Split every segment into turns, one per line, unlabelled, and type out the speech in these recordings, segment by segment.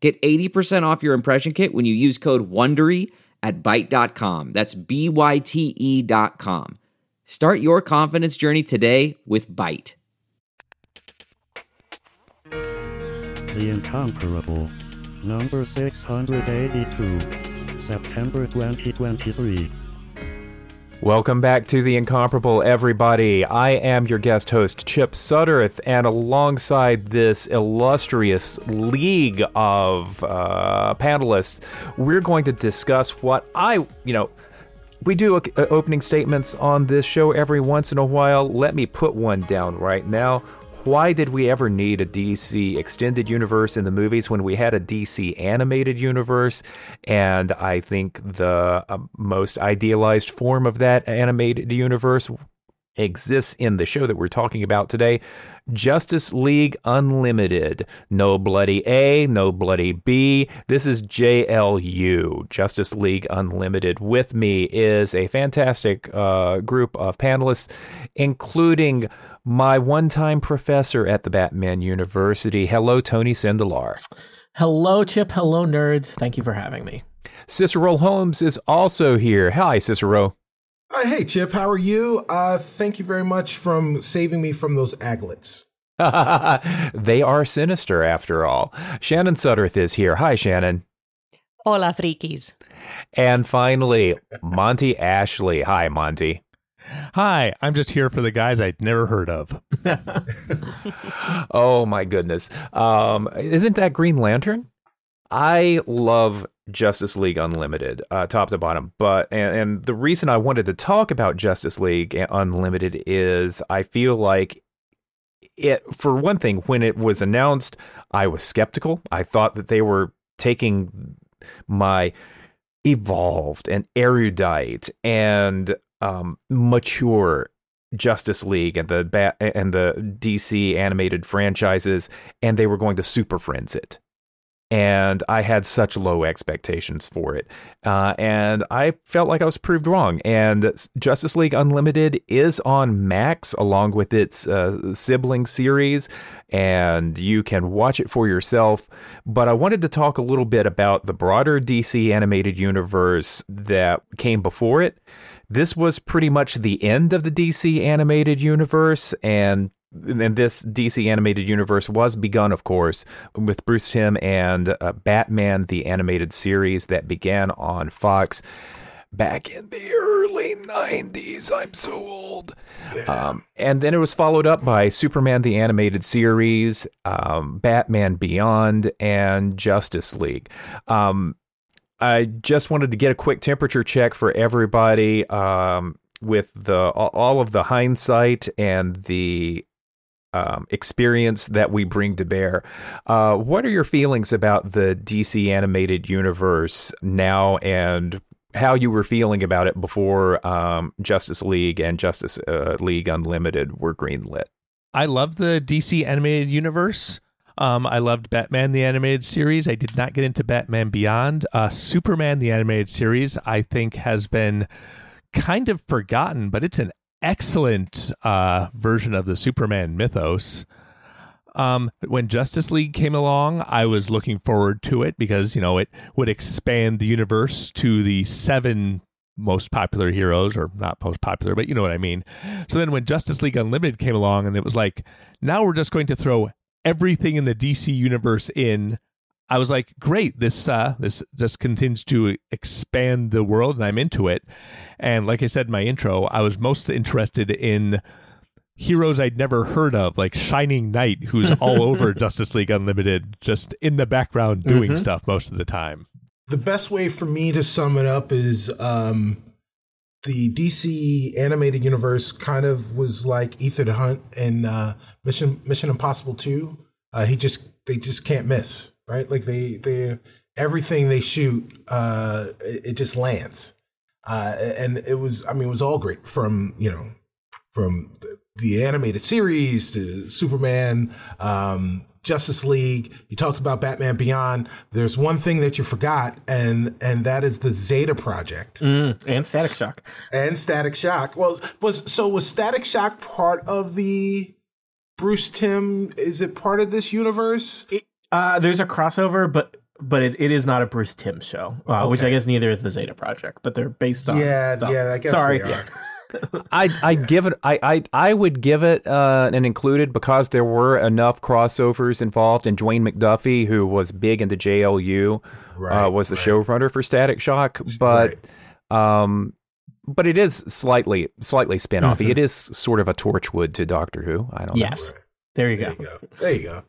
Get 80% off your impression kit when you use code WONDERY at Byte.com. That's B-Y-T-E dot com. Start your confidence journey today with Byte.
The Incomparable. Number 682. September 2023.
Welcome back to The Incomparable, everybody. I am your guest host, Chip Sudderth, and alongside this illustrious league of uh, panelists, we're going to discuss what I, you know, we do uh, opening statements on this show every once in a while. Let me put one down right now. Why did we ever need a DC extended universe in the movies when we had a DC animated universe? And I think the uh, most idealized form of that animated universe exists in the show that we're talking about today Justice League Unlimited. No bloody A, no bloody B. This is JLU, Justice League Unlimited. With me is a fantastic uh, group of panelists, including my one time professor at the Batman University. Hello, Tony Sindelar.
Hello, Chip. Hello, nerds. Thank you for having me.
Cicero Holmes is also here. Hi, Cicero.
Uh, hey, Chip. How are you? Uh, thank you very much for saving me from those aglets.
they are sinister, after all. Shannon Sudderth is here. Hi, Shannon.
Hola, frikis.
And finally, Monty Ashley. Hi, Monty.
Hi, I'm just here for the guys I'd never heard of.
oh my goodness. Um, isn't that Green Lantern? I love Justice League Unlimited, uh, top to bottom. But and, and the reason I wanted to talk about Justice League Unlimited is I feel like it. For one thing, when it was announced, I was skeptical. I thought that they were taking my evolved and erudite and um, mature Justice League and the Bat and the DC animated franchises, and they were going to Super Friends it. And I had such low expectations for it. Uh, and I felt like I was proved wrong. And Justice League Unlimited is on Max along with its uh, sibling series, and you can watch it for yourself. But I wanted to talk a little bit about the broader DC animated universe that came before it this was pretty much the end of the DC animated universe and and this DC animated universe was begun, of course, with Bruce Timm and uh, Batman, the animated series that began on Fox back in the early 90s. I'm so old. Yeah. Um, and then it was followed up by Superman, the animated series, um, Batman Beyond, and Justice League. Um, I just wanted to get a quick temperature check for everybody um, with the all of the hindsight and the um, experience that we bring to bear. Uh, what are your feelings about the DC animated universe now and how you were feeling about it before um, Justice League and Justice uh, League Unlimited were greenlit?
I love the DC animated universe. Um, I loved Batman the animated series. I did not get into Batman Beyond. Uh, Superman the animated series, I think, has been kind of forgotten, but it's an excellent uh, version of the Superman mythos. Um, when Justice League came along, I was looking forward to it because you know it would expand the universe to the seven most popular heroes, or not most popular, but you know what I mean. So then when Justice League Unlimited came along, and it was like, now we're just going to throw everything in the DC universe in. I was like, great, this uh, this just continues to expand the world, and I'm into it. And like I said in my intro, I was most interested in heroes I'd never heard of, like Shining Knight, who's all over Justice League Unlimited, just in the background doing mm-hmm. stuff most of the time.
The best way for me to sum it up is um, the DC animated universe kind of was like Ethan Hunt and uh, Mission Mission Impossible Two. Uh, he just they just can't miss, right? Like they they everything they shoot, uh, it, it just lands. Uh, and it was, I mean, it was all great from, you know, from the, the animated series to Superman, um, Justice League. You talked about Batman Beyond. There's one thing that you forgot, and and that is the Zeta Project
Mm, and Static Shock.
and Static Shock. Well, was so was Static Shock part of the Bruce Timm? Is it part of this universe?
Uh, there's a crossover, but but it, it is not a Bruce Timm show, uh, which I guess neither is the Zeta Project, but they're based on.
yeah,
stuff.
yeah. I guess
Sorry.
they are.
I I give it I I I would give it uh, an included because there were enough crossovers involved, and Dwayne McDuffie, who was big into JLU, uh, was the
right.
showrunner for Static Shock. But um, but it is slightly slightly spin-offy.
Mhm.
It is sort of a Torchwood to Doctor Who. I don't know.
Yes. There you
There
go.
you go. There you go.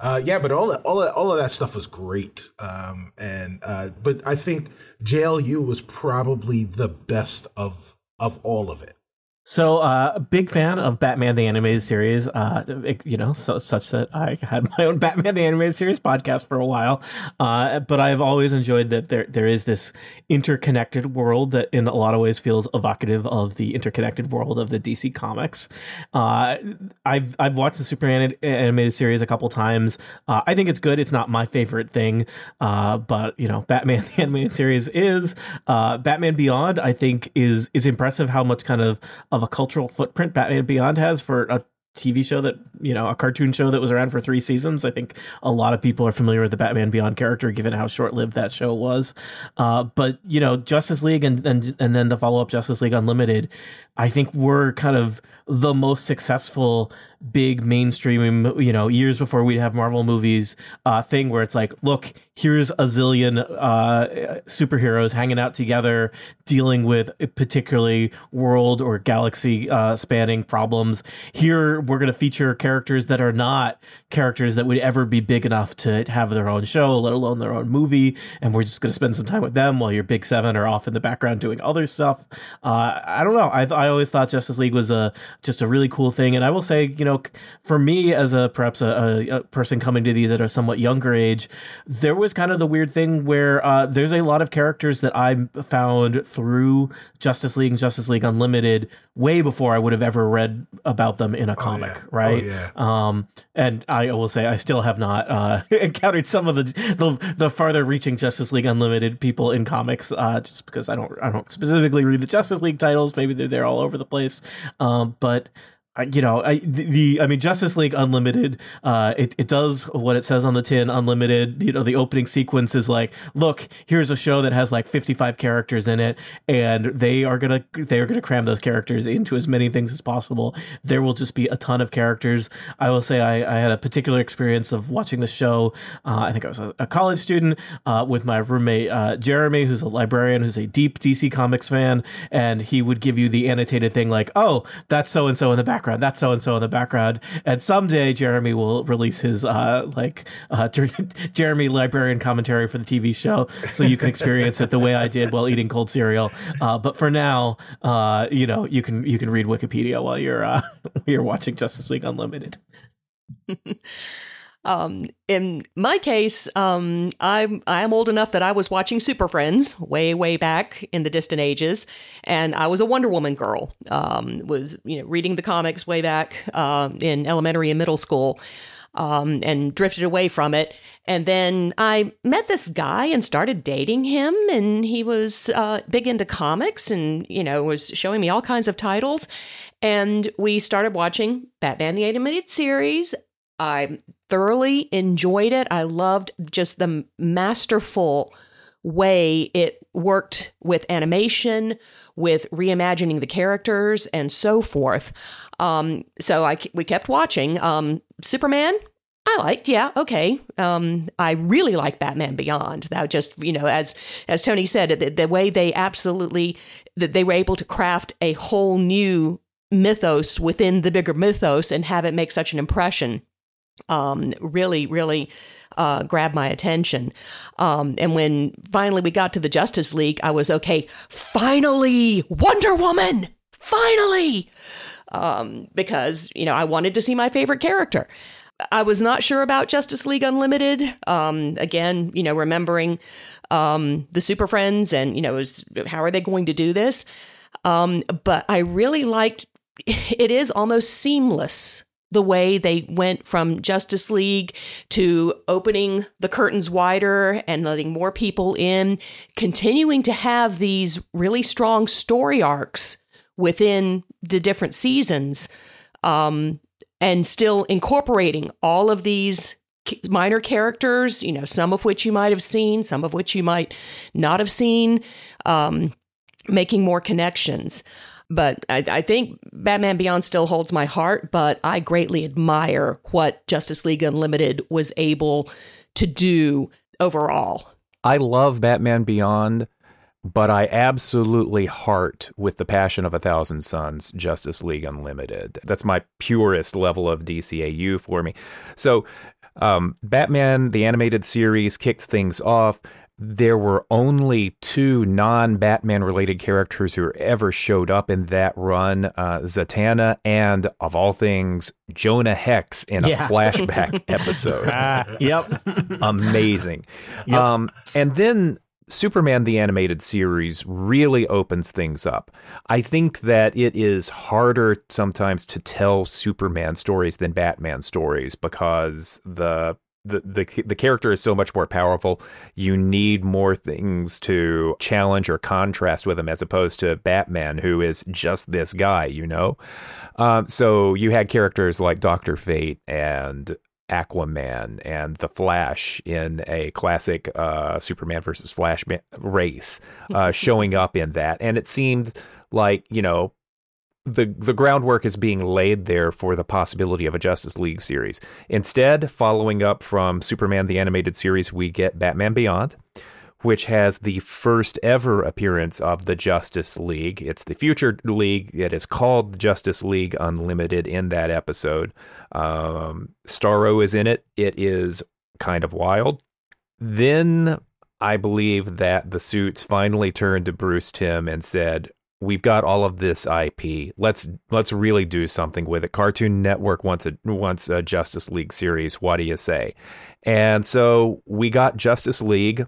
Uh, yeah, but all that, all that, all of that stuff was great. Um, and uh, but I think JLU was probably the best of of all of it.
So, uh, big fan of Batman the Animated Series. Uh, you know, so, such that I had my own Batman the Animated Series podcast for a while. Uh, but I've always enjoyed that there there is this interconnected world that, in a lot of ways, feels evocative of the interconnected world of the DC comics. Uh, I've I've watched the Superman animated series a couple times. Uh, I think it's good. It's not my favorite thing, uh, but you know, Batman the animated series is. Uh, Batman Beyond, I think, is is impressive how much kind of of a cultural footprint Batman Beyond has for a TV show that you know a cartoon show that was around for three seasons. I think a lot of people are familiar with the Batman Beyond character, given how short lived that show was. Uh, but you know, Justice League and and and then the follow up Justice League Unlimited, I think were kind of the most successful big mainstream you know years before we'd have marvel movies uh thing where it's like look here's a zillion uh superheroes hanging out together dealing with particularly world or galaxy uh spanning problems. Here we're going to feature characters that are not characters that would ever be big enough to have their own show let alone their own movie and we're just going to spend some time with them while your big seven are off in the background doing other stuff. Uh i don't know. I, I always thought justice league was a just a really cool thing and i will say you know for me as a perhaps a, a, person coming to these at a somewhat younger age there was kind of the weird thing where uh, there's a lot of characters that i found through justice league and justice league unlimited way before i would have ever read about them in a comic
yeah. Oh,
right
yeah.
um and i will say i still have not uh encountered some of the the, the farther reaching justice league unlimited people in comics uh just because i don't i don't specifically read the justice league titles maybe they're there all over the place um but you know, I the, the I mean, Justice League Unlimited. Uh, it it does what it says on the tin. Unlimited. You know, the opening sequence is like, look, here's a show that has like 55 characters in it, and they are gonna they are gonna cram those characters into as many things as possible. There will just be a ton of characters. I will say, I, I had a particular experience of watching the show. Uh, I think I was a, a college student uh, with my roommate uh, Jeremy, who's a librarian, who's a deep DC Comics fan, and he would give you the annotated thing like, oh, that's so and so in the background background. That's so and so in the background. And someday Jeremy will release his uh like uh Jeremy librarian commentary for the TV show, so you can experience it the way I did while eating cold cereal. Uh, but for now, uh, you know, you can you can read Wikipedia while you're uh you're watching Justice League Unlimited.
Um, in my case, um, I'm I'm old enough that I was watching Super Friends way way back in the distant ages, and I was a Wonder Woman girl. Um, was you know reading the comics way back um, in elementary and middle school, um, and drifted away from it. And then I met this guy and started dating him, and he was uh, big into comics, and you know was showing me all kinds of titles, and we started watching Batman the Animated Series. I thoroughly enjoyed it. I loved just the masterful way it worked with animation, with reimagining the characters, and so forth. Um, so I we kept watching. Um, Superman. I liked, yeah, okay. Um, I really like Batman Beyond. That just, you know, as as Tony said, the, the way they absolutely that they were able to craft a whole new mythos within the bigger mythos and have it make such an impression um, really, really uh, grabbed my attention. Um, and when finally we got to the Justice League, I was okay. Finally, Wonder Woman. Finally, um, because you know I wanted to see my favorite character. I was not sure about Justice League Unlimited. Um, again, you know, remembering um, the Super Friends and, you know, was, how are they going to do this? Um, but I really liked it is almost seamless the way they went from Justice League to opening the curtains wider and letting more people in, continuing to have these really strong story arcs within the different seasons, um, and still incorporating all of these minor characters, you know, some of which you might have seen, some of which you might not have seen, um, making more connections. But I, I, think Batman Beyond still holds my heart, but I greatly admire what Justice League Unlimited was able to do overall.
I love Batman Beyond, but I absolutely heart with the passion of a thousand suns Justice League Unlimited. That's my purest level of DCAU for me. So um, Batman, the animated series, kicked things off there were only two non Batman related characters who ever showed up in that run uh, Zatanna and, of all things, Jonah Hex in a yeah. flashback episode.
Ah, yep.
Amazing. Yep. Um, and then Superman the Animated Series really opens things up. I think that it is harder sometimes to tell Superman stories than Batman stories because the the, the the character is so much more powerful. You need more things to challenge or contrast with him, as opposed to Batman, who is just this guy, you know. Um, so you had characters like Doctor Fate and Aquaman and the Flash in a classic uh, Superman versus Flash race, uh, showing up in that, and it seemed like you know the the groundwork is being laid there for the possibility of a Justice League series. Instead, following up from Superman the animated series, we get Batman Beyond, which has the first ever appearance of the Justice League. It's the future league. It is called Justice League Unlimited in that episode. Um, Starro is in it. It is kind of wild. Then I believe that the suits finally turned to Bruce Timm and said, we've got all of this IP. Let's let's really do something with it. Cartoon Network wants a wants a Justice League series. What do you say? And so we got Justice League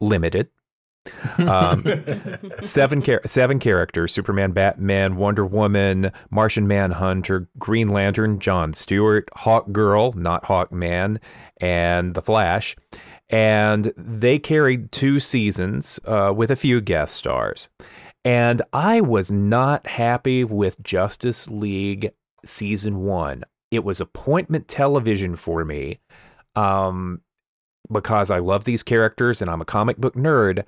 Limited. um, seven char- seven characters: Superman, Batman, Wonder Woman, Martian Manhunter, Green Lantern, John Stewart, Hawk Girl, not Hawk Man, and the Flash. And they carried two seasons uh, with a few guest stars. And I was not happy with Justice League season one. It was appointment television for me um, because I love these characters and I'm a comic book nerd.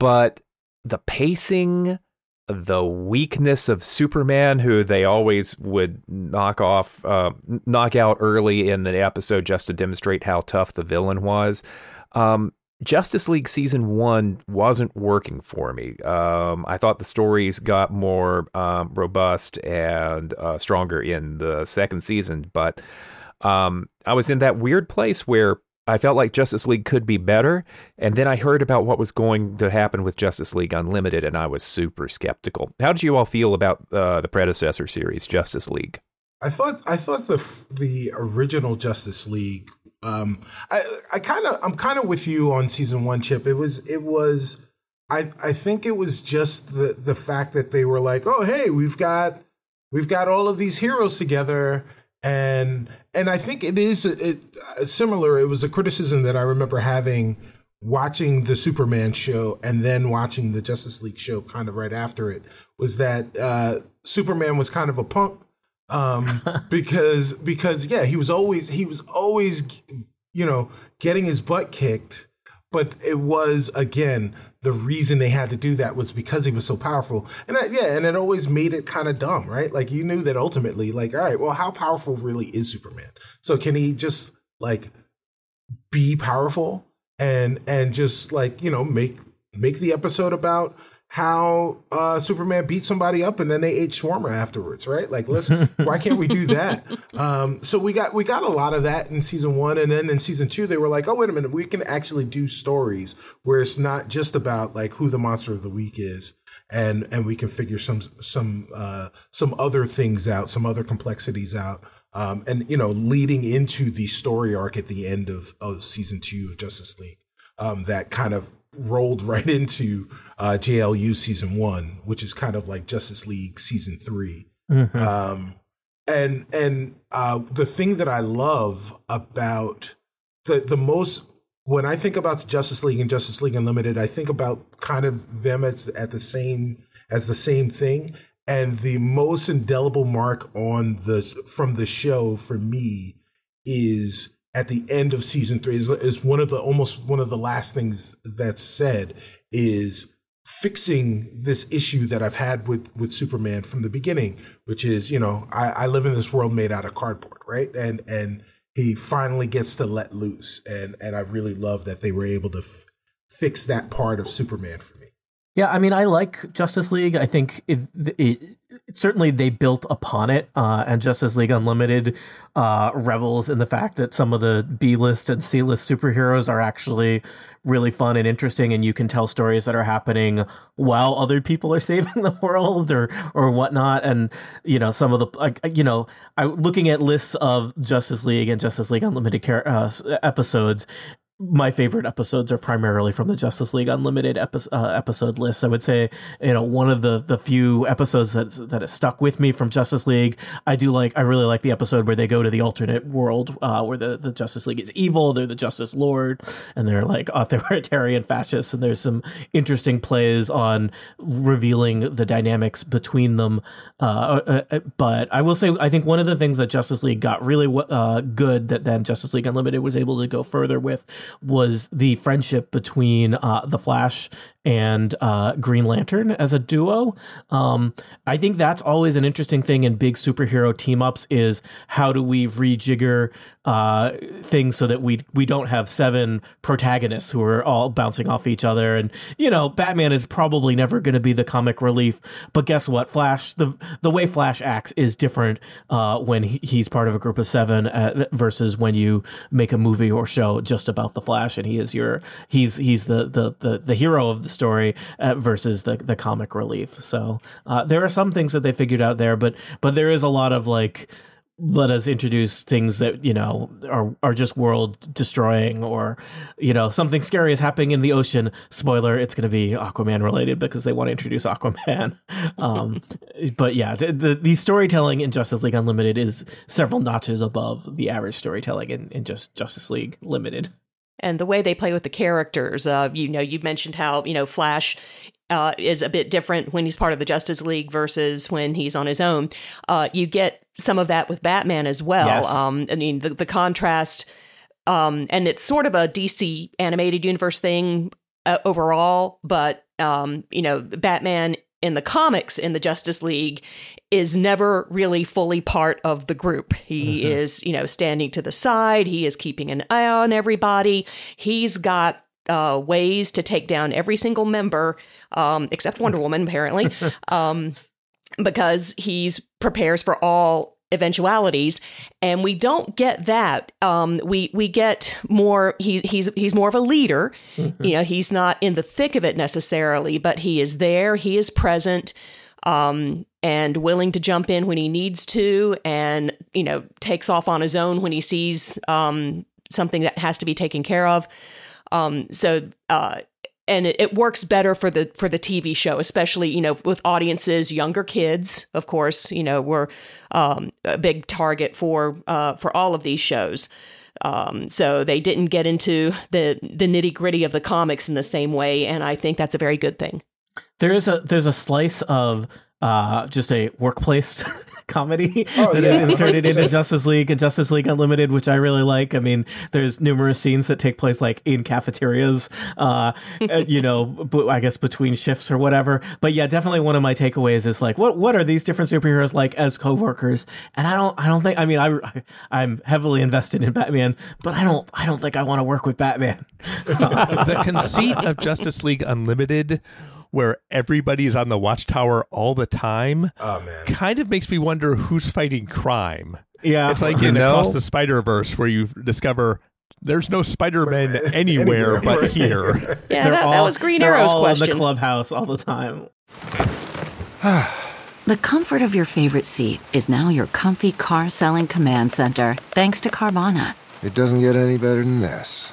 But the pacing, the weakness of Superman, who they always would knock off, uh, knock out early in the episode just to demonstrate how tough the villain was. Um, Justice League season one wasn't working for me. Um, I thought the stories got more um, robust and uh, stronger in the second season, but um, I was in that weird place where I felt like Justice League could be better. And then I heard about what was going to happen with Justice League Unlimited, and I was super skeptical. How did you all feel about uh, the predecessor series, Justice League?
I thought I thought the the original Justice League um, I I kind of I'm kind of with you on season one, Chip. It was it was I I think it was just the the fact that they were like, oh hey, we've got we've got all of these heroes together, and and I think it is it, similar. It was a criticism that I remember having watching the Superman show and then watching the Justice League show kind of right after it was that uh, Superman was kind of a punk um, because because yeah, he was always he was always you know getting his butt kicked, but it was again the reason they had to do that was because he was so powerful, and yeah, and it always made it kind of dumb, right? Like you knew that ultimately, like all right, well, how powerful really is Superman? So can he just like be powerful and and just like you know make make the episode about how uh, Superman beat somebody up and then they ate shawarma afterwards, right? Like, let's why can't we do that? Um, so we got we got a lot of that in season one, and then in season two they were like, oh wait a minute, we can actually do stories where it's not just about like who the monster of the week is, and and we can figure some some uh, some other things out, some other complexities out. Um, and you know, leading into the story arc at the end of, of season two of Justice League, um, that kind of rolled right into uh, JLU season one, which is kind of like Justice League season 3
Mm-hmm.
Um, and and uh, the thing that I love about the the most when I think about Justice League and Justice League Unlimited, I think about kind of them as at the same as the same thing. And the most indelible mark on the from the show for me is at the end of season three is, is one of the almost one of the last things that's said is fixing this issue that I've had with with Superman from the beginning, which is you know I, I live in this world made out of cardboard, right? And and he finally gets to let loose, and and I really love that they were able to f- fix that part of Superman for me.
Yeah, I mean, I like Justice League. I think it, it, certainly they built upon it, uh, and Justice League Unlimited uh, revels in the fact that some of the B list and C list superheroes are actually really fun and interesting, and you can tell stories that are happening while other people are saving the world or or whatnot. And you know, some of the like, you know, I looking at lists of Justice League and Justice League Unlimited car- uh, episodes my favorite episodes are primarily from the Justice League Unlimited epi- uh, episode list. I would say, you know, one of the the few episodes that that has stuck with me from Justice League. I do like. I really like the episode where they go to the alternate world uh, where the the Justice League is evil. They're the Justice Lord, and they're like authoritarian fascists. And there's some interesting plays on revealing the dynamics between them. Uh, uh, uh but I will say, I think one of the things that Justice League got really uh, good that then Justice League Unlimited was able to go further with was the friendship between uh, the Flash and uh, Green Lantern as a duo. Um, I think that's always an interesting thing in big superhero team ups is how do we rejigger uh, things so that we we don't have seven protagonists who are all bouncing off each other. And you know, Batman is probably never going to be the comic relief, but guess what? Flash the the way Flash acts is different uh, when he, he's part of a group of seven uh, versus when you make a movie or show just about the Flash and he is your he's he's the the the, the hero of the story uh, versus the the comic relief. So uh, there are some things that they figured out there, but but there is a lot of like let us introduce things that you know are are just world destroying or you know something scary is happening in the ocean. Spoiler it's going to be aquaman related because they want to introduce aquaman. Um, but yeah the, the, the storytelling in justice league unlimited is several notches above the average storytelling in, in just justice league limited
and the way they play with the characters. Uh, you know, you mentioned how you know Flash uh, is a bit different when he's part of the Justice League versus when he's on his own. Uh, you get some of that with Batman as well.
Yes.
Um, I mean, the, the contrast, um, and it's sort of a DC animated universe thing uh, overall, but um, you know, Batman in the comics in the Justice League is never really fully part of the group. He
Mhm.
is, you know, standing to the side. He is keeping an eye on everybody. He's got uh, ways to take down every single member, um, except Wonder Woman, apparently, um, because he's prepares for all eventualities and we don't get that um we we get more he he's he's more of a leader
Mm-hmm.
you know he's not in the thick of it necessarily but he is there he is present um and willing to jump in when he needs to and you know takes off on his own when he sees um something that has to be taken care of um so uh and it, it works better for the for the TV show, especially you know with audiences, younger kids. Of course, you know we're um, a big target for uh, for all of these shows. Um, so they didn't get into the the nitty gritty of the comics in the same way, and I think that's a very good thing.
There is a there's a slice of uh, just a workplace comedy
Oh,
that is
yeah,
inserted into Justice League and Justice League Unlimited, which I really like. I mean, there's numerous scenes that take place like in cafeterias, uh, uh, you know, b- I guess between shifts or whatever. But yeah, definitely one of my takeaways is like, what what are these different superheroes like as coworkers? And I don't I don't think I mean I I'm heavily invested in Batman, but I don't I don't think I want to work with Batman.
the conceit of Justice League Unlimited where everybody is on the watchtower all the time
Oh man.
kind of makes me wonder who's fighting crime.
Yeah,
It's like
You
in
know-
Across the Spider Verse where you discover there's no Spider-Man
Anywhere,
anywhere but here.
Yeah,
They're
that, that was Green
they're
Arrow's
all in
question.
the clubhouse all the time.
The comfort of your favorite seat is now your comfy car selling command center, thanks to Carvana.
It doesn't get any better than this.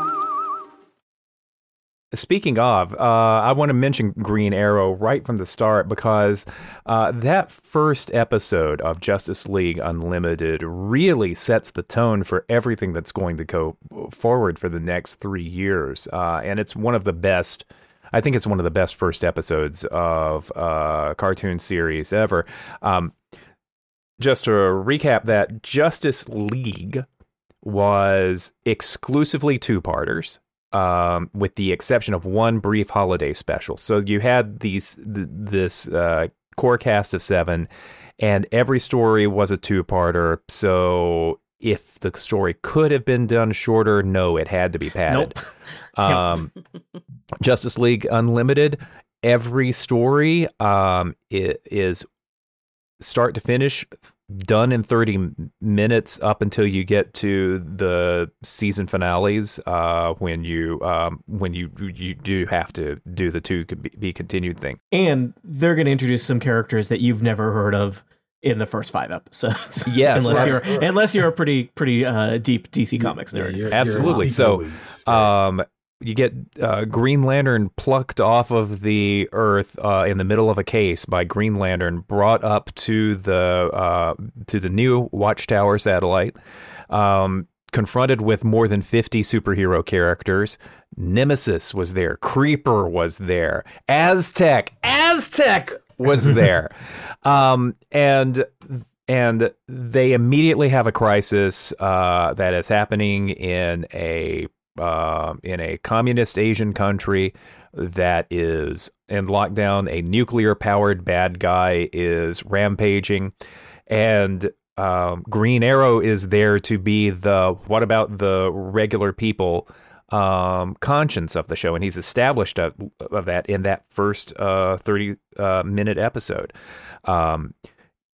Speaking of, uh, I want to mention Green Arrow right from the start because uh, that first episode of Justice League Unlimited really sets the tone for everything that's going to go forward for the next three years. Uh, and it's one of the best. I think it's one of the best first episodes of uh, cartoon series ever. Um, just to recap that, Justice League was exclusively two parters um, with the exception of one brief holiday special. So you had these th- this uh, core cast of seven, and every story was a two-parter. So if the story could have been done shorter, no, it had to be padded. Um, Justice League Unlimited, every story um, is start to finish done in 30 minutes up until you get to the season finales uh, when you um, when you you do have to do the two could be, be continued thing
And they're going to introduce some characters that you've never heard of in the first five episodes.
Yes,
unless
that's-
you're unless you're a pretty pretty uh, deep DC Comics
Yeah,
nerd.
you're- you're
Absolutely. So,
in the weeds. Right.
um, you get uh, Green Lantern plucked off of the Earth uh, in the middle of a case by Green Lantern, brought up to the uh, to the new Watchtower satellite, um, confronted with more than fifty superhero characters. Nemesis was there, Creeper was there, Aztec, Aztec was there, um, and and they immediately have a crisis uh, that is happening in a uh, in a communist Asian country that is in lockdown. A nuclear powered bad guy is rampaging, and um, Green Arrow is there to be the what about the regular people um, conscience of the show, and he's established of, of that in that first uh, thirty uh, minute episode. Um,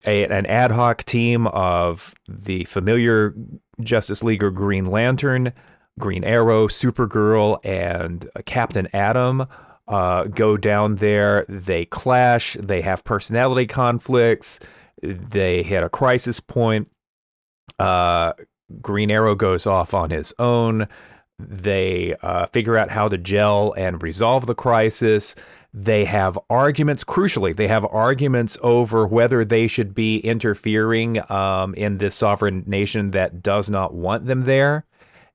a, an ad hoc team of the familiar Justice League or Green Lantern, Green Arrow, Supergirl, and uh, Captain Atom uh, go down there. They clash. They have personality conflicts. They hit a crisis point. Uh, Green Arrow goes off on his own. They uh, figure out how to gel and resolve the crisis. They have arguments, crucially, they have arguments over whether they should be interfering um, in this sovereign nation that does not want them there.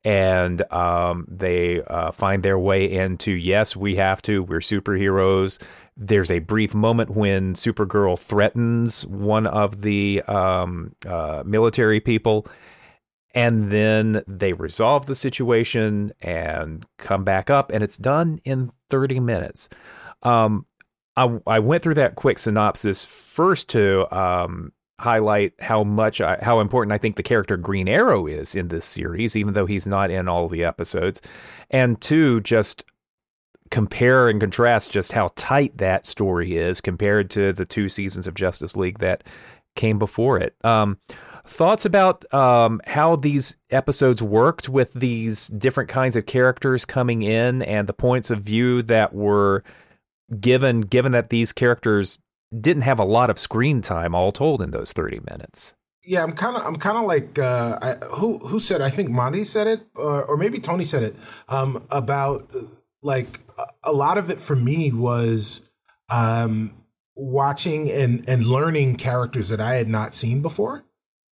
And um, they uh, find their way into yes, we have to, we're superheroes. There's a brief moment when Supergirl threatens one of the um, uh, military people and then they resolve the situation and come back up and it's done in 30 minutes um, I, I went through that quick synopsis first to um, highlight how much I, how important I think the character Green Arrow is in this series, even though he's not in all the episodes, and two, just compare and contrast just how tight that story is compared to the two seasons of Justice League that came before it. Um, thoughts about um, how these episodes worked with these different kinds of characters coming in and the points of view that were given given that these characters didn't have a lot of screen time all told in those 30 minutes
yeah, I'm kind of, I'm kind of like, uh, I, who, who said? I think Monty said it, or, or maybe Tony said it, um, about like a lot of it for me was um, watching and and learning characters that I had not seen before.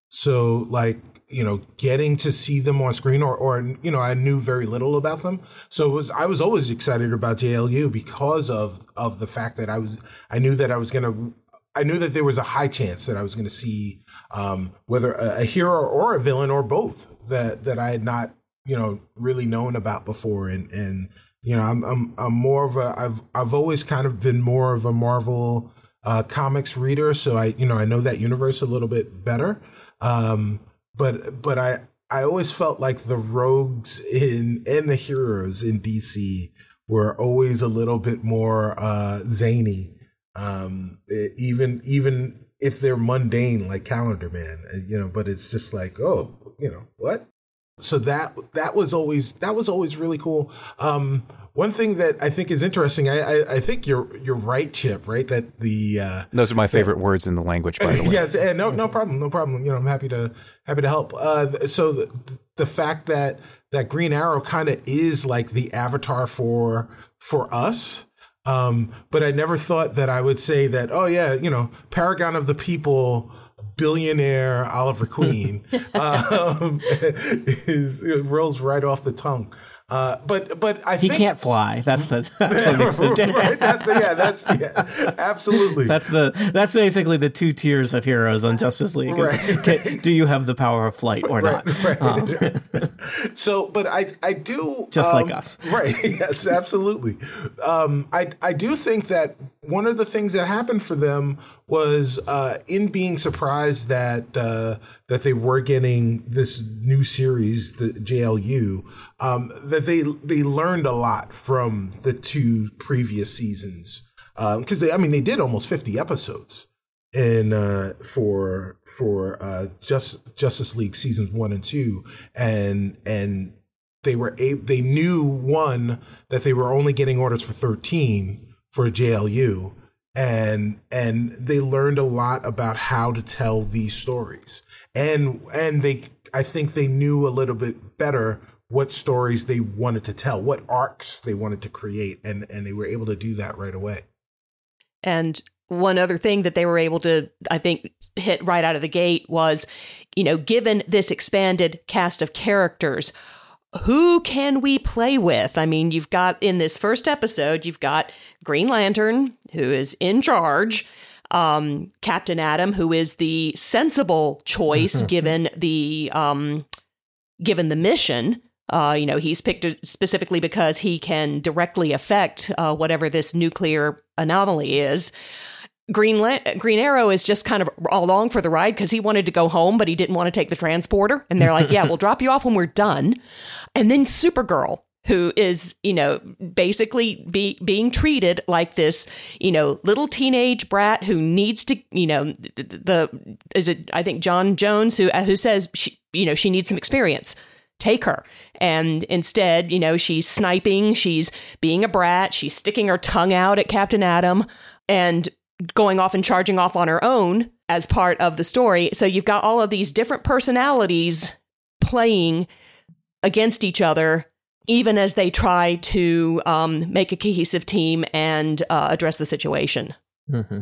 So like you know, getting to see them on screen, or or you know, I knew very little about them. So was I was always excited about JLU because of of the fact that I was I knew that I was gonna I knew that there was a high chance that I was going to see um, whether a, a hero or a villain or both that that I had not you know really known about before, and and you know I'm I'm I'm more of a I've I've always kind of been more of a Marvel uh, comics reader, so I you know I know that universe a little bit better. Um, but but I I always felt like the rogues in and the heroes in DC were always a little bit more uh, zany. Um, it, even even if they're mundane like Calendar Man, uh, you know, but it's just like, oh, you know, what? So that that was always that was always really cool. Um, one thing that I think is interesting, I, I, I think you're you're right, Chip. Right, that the uh,
those are my favorite that, words in the language. By the way,
yeah, no, no problem, no problem. You know, I'm happy to happy to help. Uh, so the, the fact that that Green Arrow kind of is like the avatar for for us. Um, but I never thought that I would say that. Oh yeah, you know, Paragon of the People billionaire Oliver Queen um, is, it rolls right off the tongue. Uh, but but I think
he
think,
can't fly. That's the that's what makes it
right? that's, yeah, that's yeah, absolutely.
that's the that's basically the two tiers of heroes on Justice League. Is, right. can, do you have the power of flight or right, not?
Um, so, but I I do
just um, like us,
right? Yes, absolutely. Um, I I do think that one of the things that happened for them was uh, in being surprised that uh, that they were getting this new series, the JLU, um, that they they learned a lot from the two previous seasons. Because um, I mean they did almost fifty episodes in uh, for for uh, just Justice League seasons one and two, and and they were a- they knew one that they were only getting orders for thirteen for JLU and and they learned a lot about how to tell these stories. And and they i think they knew a little bit better what stories they wanted to tell what arcs they wanted to create and and they were able to do that right away.
And one other thing that they were able to i think hit right out of the gate was you know given this expanded cast of characters who can we play with? I mean, you've got in this first episode, you've got Green Lantern, who is in charge, um, Captain Atom, who is the sensible choice given the um, given the mission. Uh, you know, he's picked specifically because he can directly affect uh, whatever this nuclear anomaly is. Green La- Green Arrow is just kind of along for the ride because he wanted to go home, but he didn't want to take the transporter. And they're like, "Yeah, we'll drop you off when we're done." And then Supergirl, who is you know basically be, being treated like this you know little teenage brat who needs to you know the, the is it I think J'onn J'onzz who uh, who says she, you know she needs some experience take her. And instead, you know, she's sniping, she's being a brat, she's sticking her tongue out at Captain Atom. And going off and charging off on her own as part of the story. So you've got all of these different personalities playing against each other, even as they try to um, make a cohesive team and uh, address the situation.
Mm-hmm.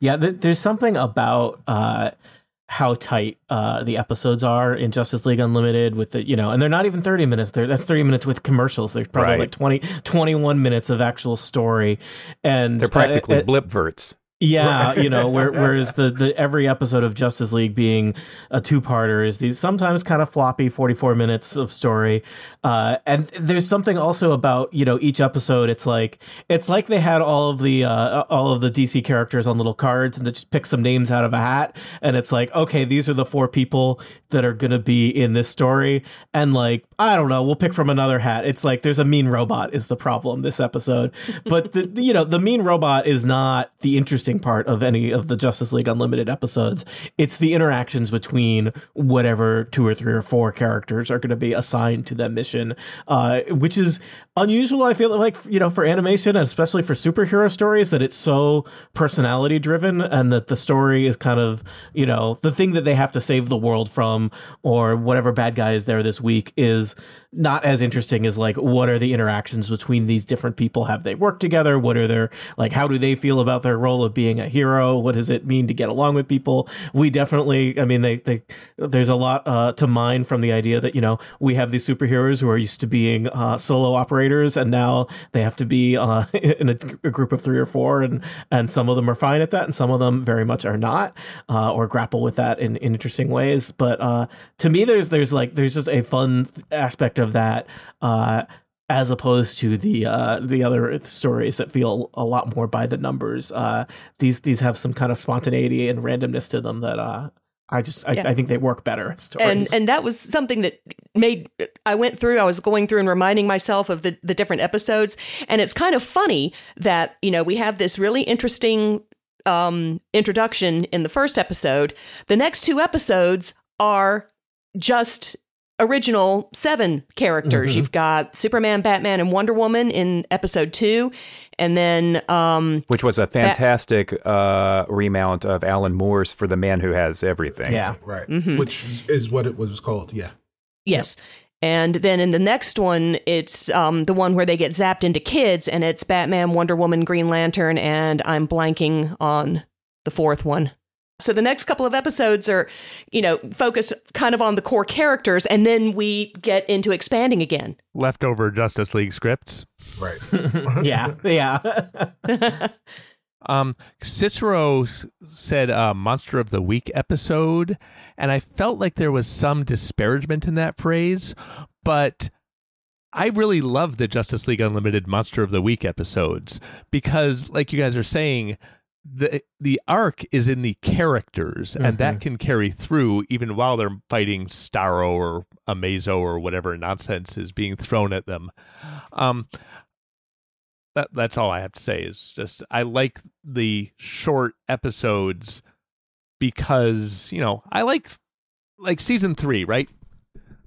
Yeah, th- there's something about uh, how tight uh, the episodes are in Justice League Unlimited with the, you know, and they're not even 30 minutes. They're, that's 30 minutes with commercials. There's probably right. like 20, 21 minutes of actual story. And
they're practically uh, blipverts.
Yeah, you know, where, whereas the, the every episode of Justice League being a two parter is these sometimes kind of floppy forty four minutes of story, uh, and there's something also about you know each episode. It's like it's like they had all of the uh, all of the DC characters on little cards and they just pick some names out of a hat, and it's like okay, these are the four people that are gonna be in this story, and like I don't know, we'll pick from another hat. It's like there's a mean robot is the problem this episode, but the you know the mean robot is not the interesting part of any of the Justice League Unlimited episodes. It's the interactions between whatever two or three or four characters are going to be assigned to that mission, uh, which is unusual. I feel like you know for animation, and especially for superhero stories, that it's so personality driven, and that the story is kind of you know the thing that they have to save the world from, or whatever bad guy is there this week is not as interesting as like what are the interactions between these different people? Have they worked together? What are their like how do they feel about their role of being a hero? What does it mean to get along with people? We definitely i mean they, they there's a lot uh, to mine from the idea that you know we have these superheroes who are used to being uh, solo operators and now they have to be uh, in a, a, group of three or four and and some of them are fine at that and some of them very much are not uh, or grapple with that in, in interesting ways. But uh, to me there's there's like there's just a fun aspect that. Uh, as opposed to the uh, the other stories that feel a lot more by the numbers. Uh, these these have some kind of spontaneity and randomness to them that uh, I just I,
Yeah.
I think they work better.
and and that was something that made I went through. I was going through and reminding myself of the the different episodes, and it's kind of funny that you know we have this really interesting um, introduction in the first episode. The next two episodes are just original seven characters.
Mhm.
You've got Superman, Batman, and Wonder Woman in episode two, and then um,
Which was a fantastic uh, remount of Alan Moore's For the Man Who Has Everything.
yeah,
Right.
Mhm.
Which is what it was called. Yeah.
Yes. And then in the next one, it's um, the one where they get zapped into kids, and it's Batman, Wonder Woman, Green Lantern, and I'm blanking on the fourth one. So the next couple of episodes are, you know, focused kind of on the core characters, and then we get into expanding again.
Leftover Justice League scripts.
Right.
yeah, yeah.
Um, Cicero s- said uh, "Monster of the Week" episode, and I felt like there was some disparagement in that phrase, but I really love the Justice League Unlimited Monster of the Week episodes because, like you guys are saying, the the arc is in the characters, and that can carry through even while they're fighting Starro or Amazo or whatever nonsense is being thrown at them. Um, that that's all I have to say is just I like the short episodes because, you know, I like like season 3, right?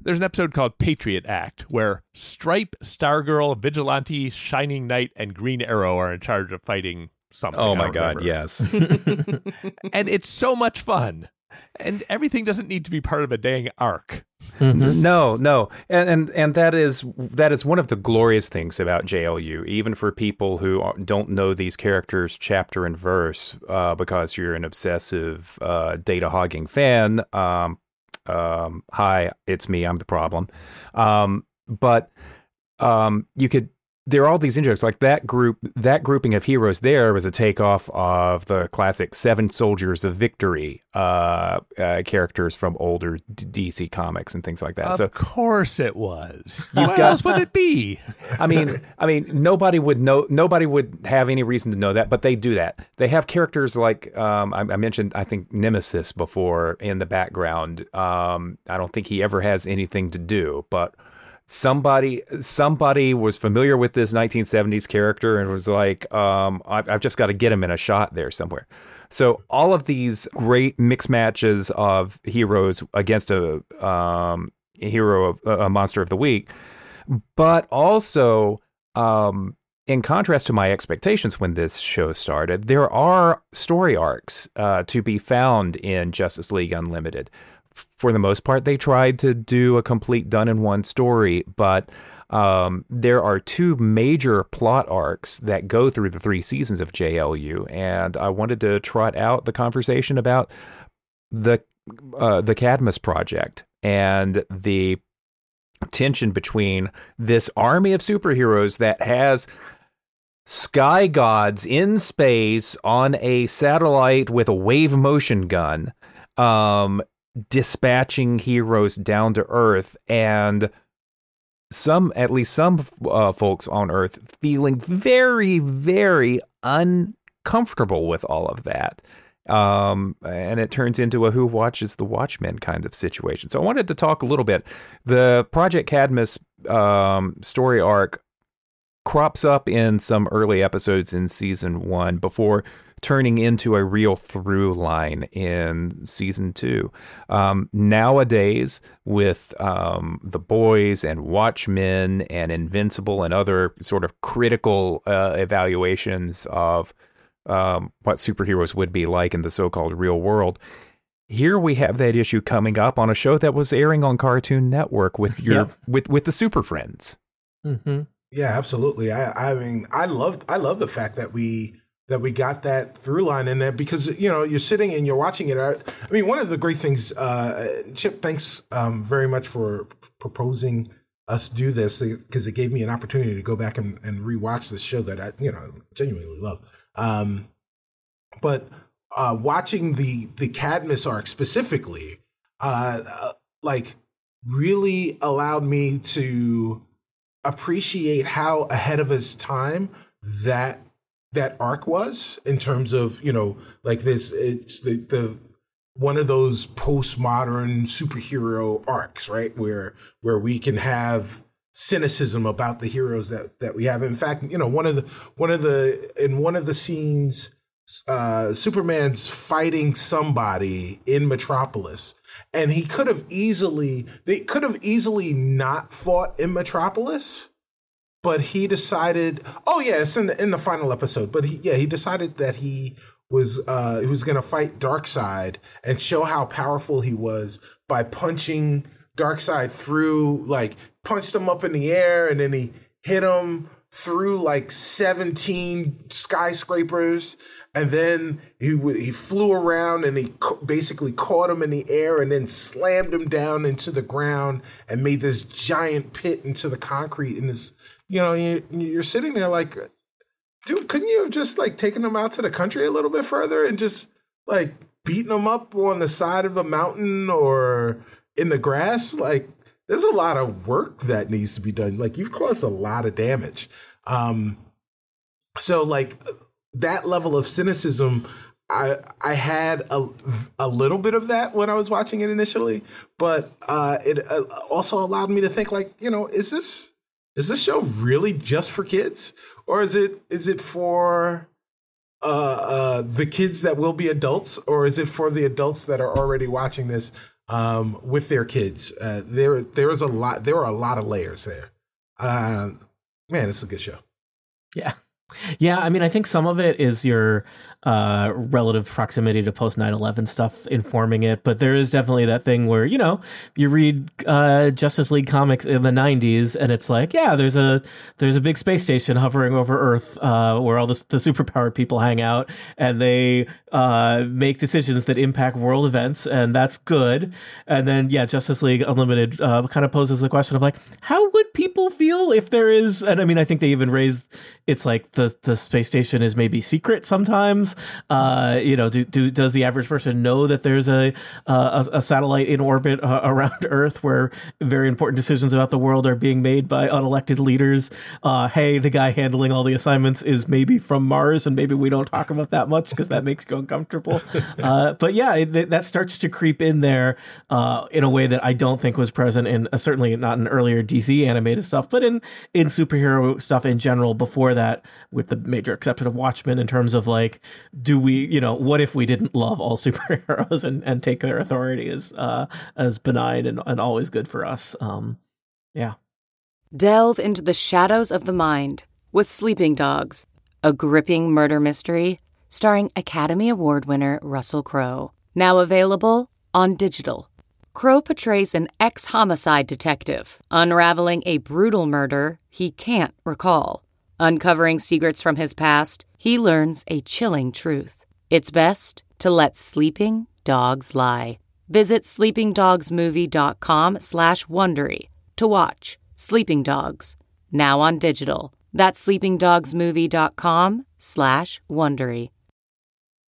There's an episode called Patriot Act where Stripe, Stargirl, Vigilante, Shining Knight and Green Arrow are in charge of fighting something.
Oh my God,
remember.
yes.
And it's so much fun. And everything doesn't need to be part of a dang arc.
No, no, and, and and that is that is one of the glorious things about JLU. Even for people who don't know these characters chapter and verse, uh, because you're an obsessive uh, data hogging fan. Um, um, hi, it's me. I'm the problem. Um, but um, you could. There are all these in-jokes like that group. That grouping of heroes there was a takeoff of the classic Seven Soldiers of Victory uh, uh, characters from older D- DC comics and things like that.
Of
so
course it was. What else would it be?
I mean, I mean, nobody would know. Nobody would have any reason to know that, but they do that. They have characters like um, I, I mentioned. I think Nemesis before in the background. Um, I don't think he ever has anything to do, but somebody somebody was familiar with this 1970s character and was like, um, I've, I've just got to get him in a shot there somewhere. So all of these great mixed matches of heroes against a um, hero of a monster of the week but also um in contrast to my expectations when this show started there are story arcs uh, to be found in justice league unlimited for the most part they tried to do a complete done in one story but um, there are two major plot arcs that go through the three seasons of JLU, and I wanted to trot out the conversation about the uh, the Cadmus project and the tension between this army of superheroes that has sky gods in space on a satellite with a wave motion gun um dispatching heroes down to earth and some at least some uh, folks on earth feeling very very uncomfortable with all of that um, and it turns into a who watches the Watchmen kind of situation. So I wanted to talk a little bit. The Project Cadmus um, story arc crops up in some early episodes in season one before turning into a real through line in season two. Um, nowadays, with um, the boys and Watchmen and Invincible and other sort of critical uh, evaluations of um, what superheroes would be like in the so-called real world. Here we have that issue coming up on a show that was airing on Cartoon Network with your
Yep.
with with the Super Friends.
hmm
Yeah, absolutely. I, I mean, I love, I love the fact that we that we got that through line in there because you know you're sitting and you're watching it. I, mean, one of the great things, uh, Chip, thanks um, very much for proposing us do this because it gave me an opportunity to go back and, and rewatch this show that I, you know, genuinely love. Um, but uh, watching the the Cadmus arc specifically, uh, uh, like really allowed me to appreciate how ahead of his time that that arc was in terms of you know like this it's the the one of those postmodern superhero arcs right? Where where we can have cynicism about the heroes that that we have. In fact you know one of the one of the in one of the scenes uh superman's fighting somebody in metropolis and he could have easily they could have easily not fought in metropolis but he decided oh yeah it's in the in the final episode but he, yeah he decided that he was uh he was gonna fight Darkseid and show how powerful he was by punching Darkseid through like punched him up in the air and then he hit him through like 17 skyscrapers and then he he flew around and he basically caught him in the air and then slammed him down into the ground and made this giant pit into the concrete and this you know, you, you're sitting there like, dude, couldn't you have just like taken them out to the country a little bit further and just like beating them up on the side of a mountain or in the grass? Like, there's a lot of work that needs to be done. Like, you've caused a lot of damage. Um, so like that level of cynicism, I I had a a little bit of that when I was watching it initially, but uh, it uh, also allowed me to think like, you know, is this is this show really just for kids? Or is it is it for uh, uh, the kids that will be adults? Or is it for the adults that are already watching this um, with their kids? Uh, there there is a lot there are a lot of layers there. Uh, man it's a good show.
Yeah. Yeah, I mean, I think some of it is your uh, relative proximity to post 9-11 stuff informing it, but there is definitely that thing where, you know, you read uh, Justice League comics in the 90s and it's like, yeah, there's a there's a big space station hovering over Earth uh, where all the, the superpowered people hang out and they uh, make decisions that impact world events, and that's good. And then, yeah, Justice League Unlimited uh, kind of poses the question of like, how would people feel if there is, and I mean, I think they even raised it's like the the space station is maybe secret sometimes. Uh, you know, do, do does the average person know that there's a a, a satellite in orbit uh, around Earth where very important decisions about the world are being made by unelected leaders? Uh, hey, the guy handling all the assignments is maybe from Mars, and maybe we don't talk about that much because that makes you uncomfortable. Uh, but yeah, it, that starts to creep in there uh, in a way that I don't think was present in uh, certainly not in earlier DC animated stuff, but in in superhero stuff in general before that with the major exception of Watchmen in terms of like, do we, you know, what if we didn't love all superheroes and, and take their authority as uh, as benign and, and always good for us? Um, yeah.
Delve into the shadows of the mind with Sleeping Dogs, a gripping murder mystery starring Academy Award winner Russell Crowe. Now available on digital. Crowe portrays an ex homicide detective unraveling a brutal murder he can't recall. Uncovering secrets from his past, he learns a chilling truth. It's best to let sleeping dogs lie. Visit sleepingdogsmovie.com slash Wondery to watch Sleeping Dogs, now on digital. That's sleepingdogsmovie.com slash Wondery.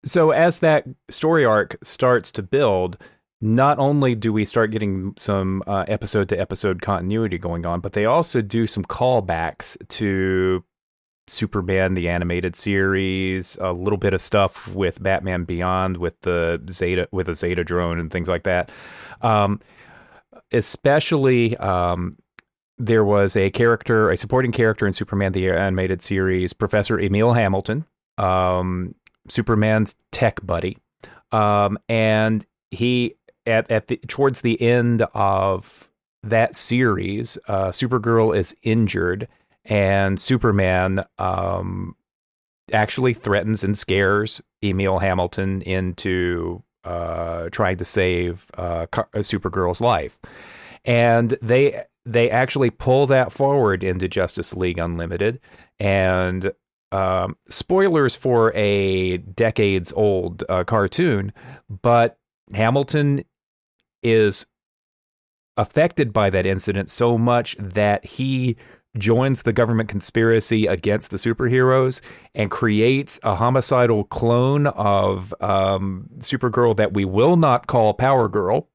So as that story arc starts to build, not only do we start getting some episode to episode continuity going on, but they also do some callbacks to Superman the animated series, a little bit of stuff with Batman Beyond with the Zeta with a Zeta drone and things like that. Um, especially um, there was a character, a supporting character in Superman the animated series, Professor Emil Hamilton, um, Superman's tech buddy, um, and he at at the towards the end of that series, uh, Supergirl is injured and Superman um, actually threatens and scares Emil Hamilton into uh, trying to save uh, uh, Supergirl's life, and they they actually pull that forward into Justice League Unlimited, and um, spoilers for a decades old uh, cartoon, but Hamilton is affected by that incident so much that he joins the government conspiracy against the superheroes and creates a homicidal clone of um, Supergirl that we will not call Power Girl.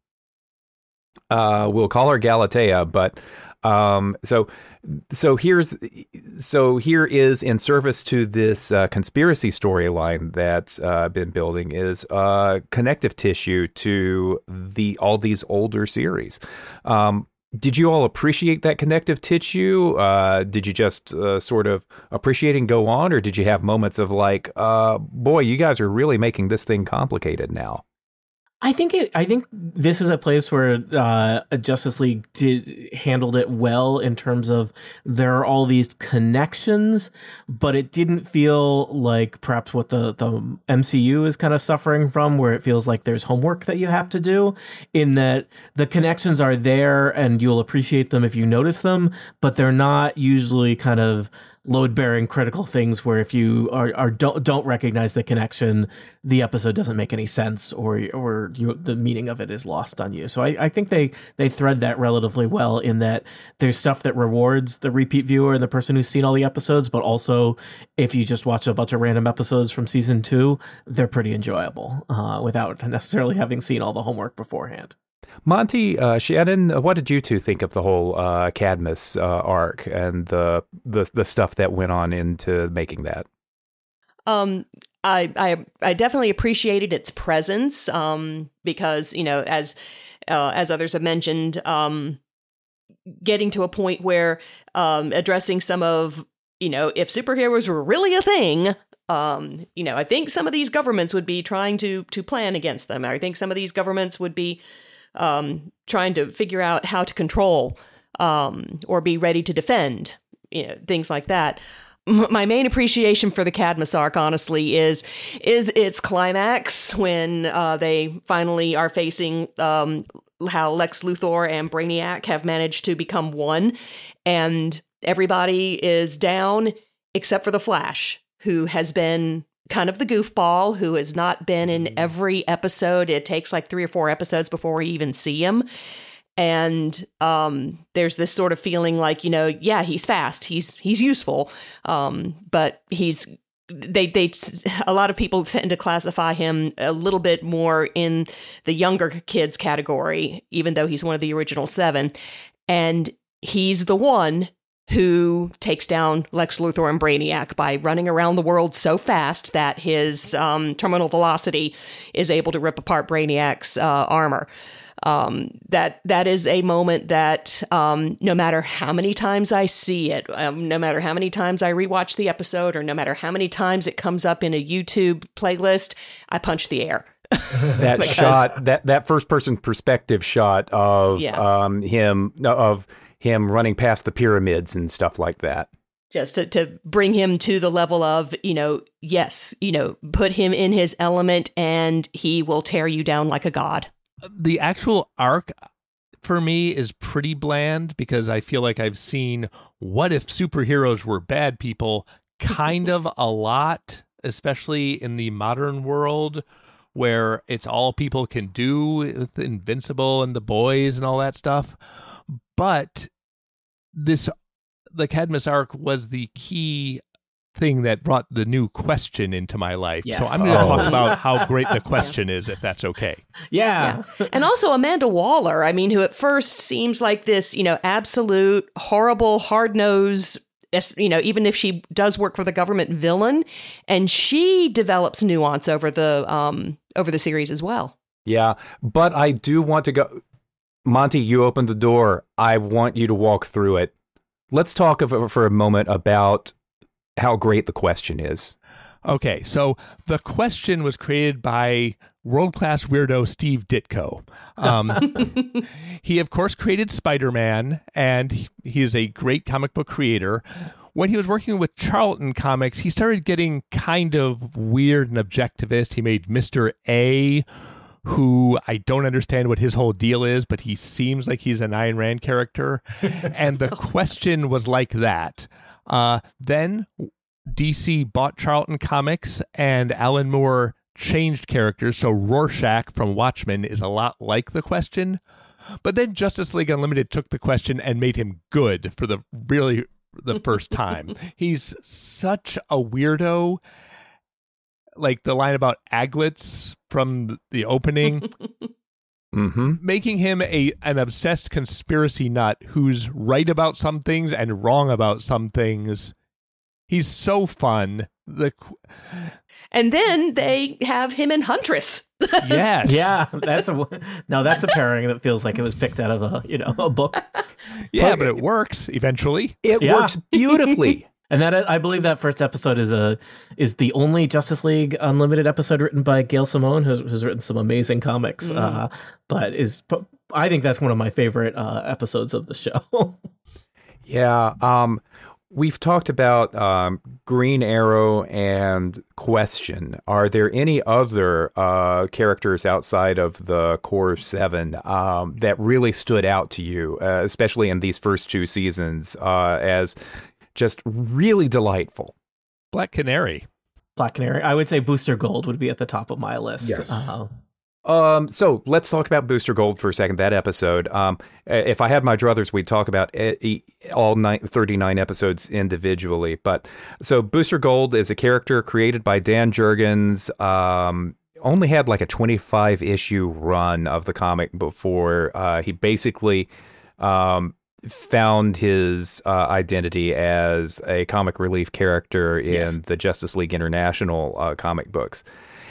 Uh, we'll call her Galatea, but um, so so here's so here is in service to this uh, conspiracy storyline that's uh, been building is uh, connective tissue to the all these older series. Um, did you all appreciate that connective tissue? Uh, did you just uh, sort of appreciate and go on, or did you have moments of like, uh, boy, you guys are really making this thing complicated now?
I think it. I think this is a place where uh, Justice League did handled it well in terms of there are all these connections, but it didn't feel like perhaps what the the MCU is kind of suffering from, where it feels like there's homework that you have to do. In that the connections are there and you'll appreciate them if you notice them, but they're not usually kind of load bearing critical things where if you are, are don't don't recognize the connection, the episode doesn't make any sense or or you, the meaning of it is lost on you. So I, I think they they thread that relatively well in that there's stuff that rewards the repeat viewer and the person who's seen all the episodes, but also if you just watch a bunch of random episodes from season two, they're pretty enjoyable uh, without necessarily having seen all the homework beforehand.
Monty, uh, Shannon, what did you two think of the whole uh, Cadmus uh, arc and the, the the stuff that went on into making that?
Um, I I I definitely appreciated its presence. Um, because you know, as uh, as others have mentioned, um, getting to a point where um, addressing some of you know, if superheroes were really a thing, um, you know, I think some of these governments would be trying to to plan against them. I think some of these governments would be um, trying to figure out how to control um, or be ready to defend, you know, things like that. my main appreciation for the Cadmus arc, honestly, is is its climax when uh, they finally are facing um, how Lex Luthor and Brainiac have managed to become one, and everybody is down except for the Flash, who has been kind of the goofball who has not been in mm-hmm. every episode. It takes like three or four episodes before we even see him. And um, there's this sort of feeling like, you know, yeah, he's fast, he's he's useful, um, but he's they they a lot of people tend to classify him a little bit more in the younger kids category, even though he's one of the original seven. And he's the one who takes down Lex Luthor and Brainiac by running around the world so fast that his um, terminal velocity is able to rip apart Brainiac's uh, armor. Um, that that is a moment that um, no matter how many times I see it, um, no matter how many times I rewatch the episode, or no matter how many times it comes up in a YouTube playlist, I punch the air.
that because, shot, that that first person perspective shot of yeah. um, him of him running past the pyramids and stuff like that.
Just to, to bring him to the level of, you know, yes, you know, put him in his element and he will tear you down like a god.
The actual arc for me is pretty bland because I feel like I've seen what if superheroes were bad people kind of a lot, especially in the modern world where it's all people can do with Invincible and the boys and all that stuff but this the Cadmus arc was the key thing that brought the new question into my life. Yes. So I'm going to oh. talk about how great the question is, if that's okay.
Yeah.
yeah. And also Amanda Waller, I mean, who at first seems like this, you know, absolute horrible, hard nosed you know, even if she does work for the government villain, and she develops nuance over the um over the series as well.
Yeah, but I do want to go. Monty, you opened the door. I want you to walk through it. Let's talk for a moment about how great the question is.
Okay, so the question was created by world class weirdo Steve Ditko. Um, he, of course, created Spider Man, and he is a great comic book creator. When he was working with Charlton Comics, he started getting kind of weird and objectivist. He made Mr. A, who I don't understand what his whole deal is, but he seems like he's an Ayn Rand character. and the question was like that. Uh, then DC bought Charlton Comics, and Alan Moore changed characters. So Rorschach from Watchmen is a lot like the question. But then Justice League Unlimited took the question and made him good for the really the first time. He's such a weirdo like the line about aglets from the opening.
Mm-hmm.
making him a an obsessed conspiracy nut who's right about some things and wrong about some things. He's so fun. The qu-
And then they have him and Huntress.
yes,
Yeah, that's a now that's a pairing that feels like it was picked out of a you know a book.
yeah, but it works eventually.
It
Yeah.
works beautifully.
And that I believe that first episode is a is the only Justice League Unlimited episode written by Gail Simone, who has written some amazing comics. Uh, but is I think that's one of my favorite uh, episodes of the show.
Yeah. Um, we've talked about um, Green Arrow and Question. Are there any other uh, characters outside of the core seven um, that really stood out to you, uh, especially in these first two seasons, uh, as just really delightful?
Black Canary.
Black Canary. I would say Booster Gold would be at the top of my list.
Yes.
Uh,
Um, so let's talk about Booster Gold for a second. That episode. Um, if I had my druthers, we'd talk about all nine, 39 episodes individually. But so Booster Gold is a character created by Dan Jurgens. Um, only had like a 25 issue run of the comic before uh, he basically um, found his uh, identity as a comic relief character in
Yes.
the Justice League International uh, comic books.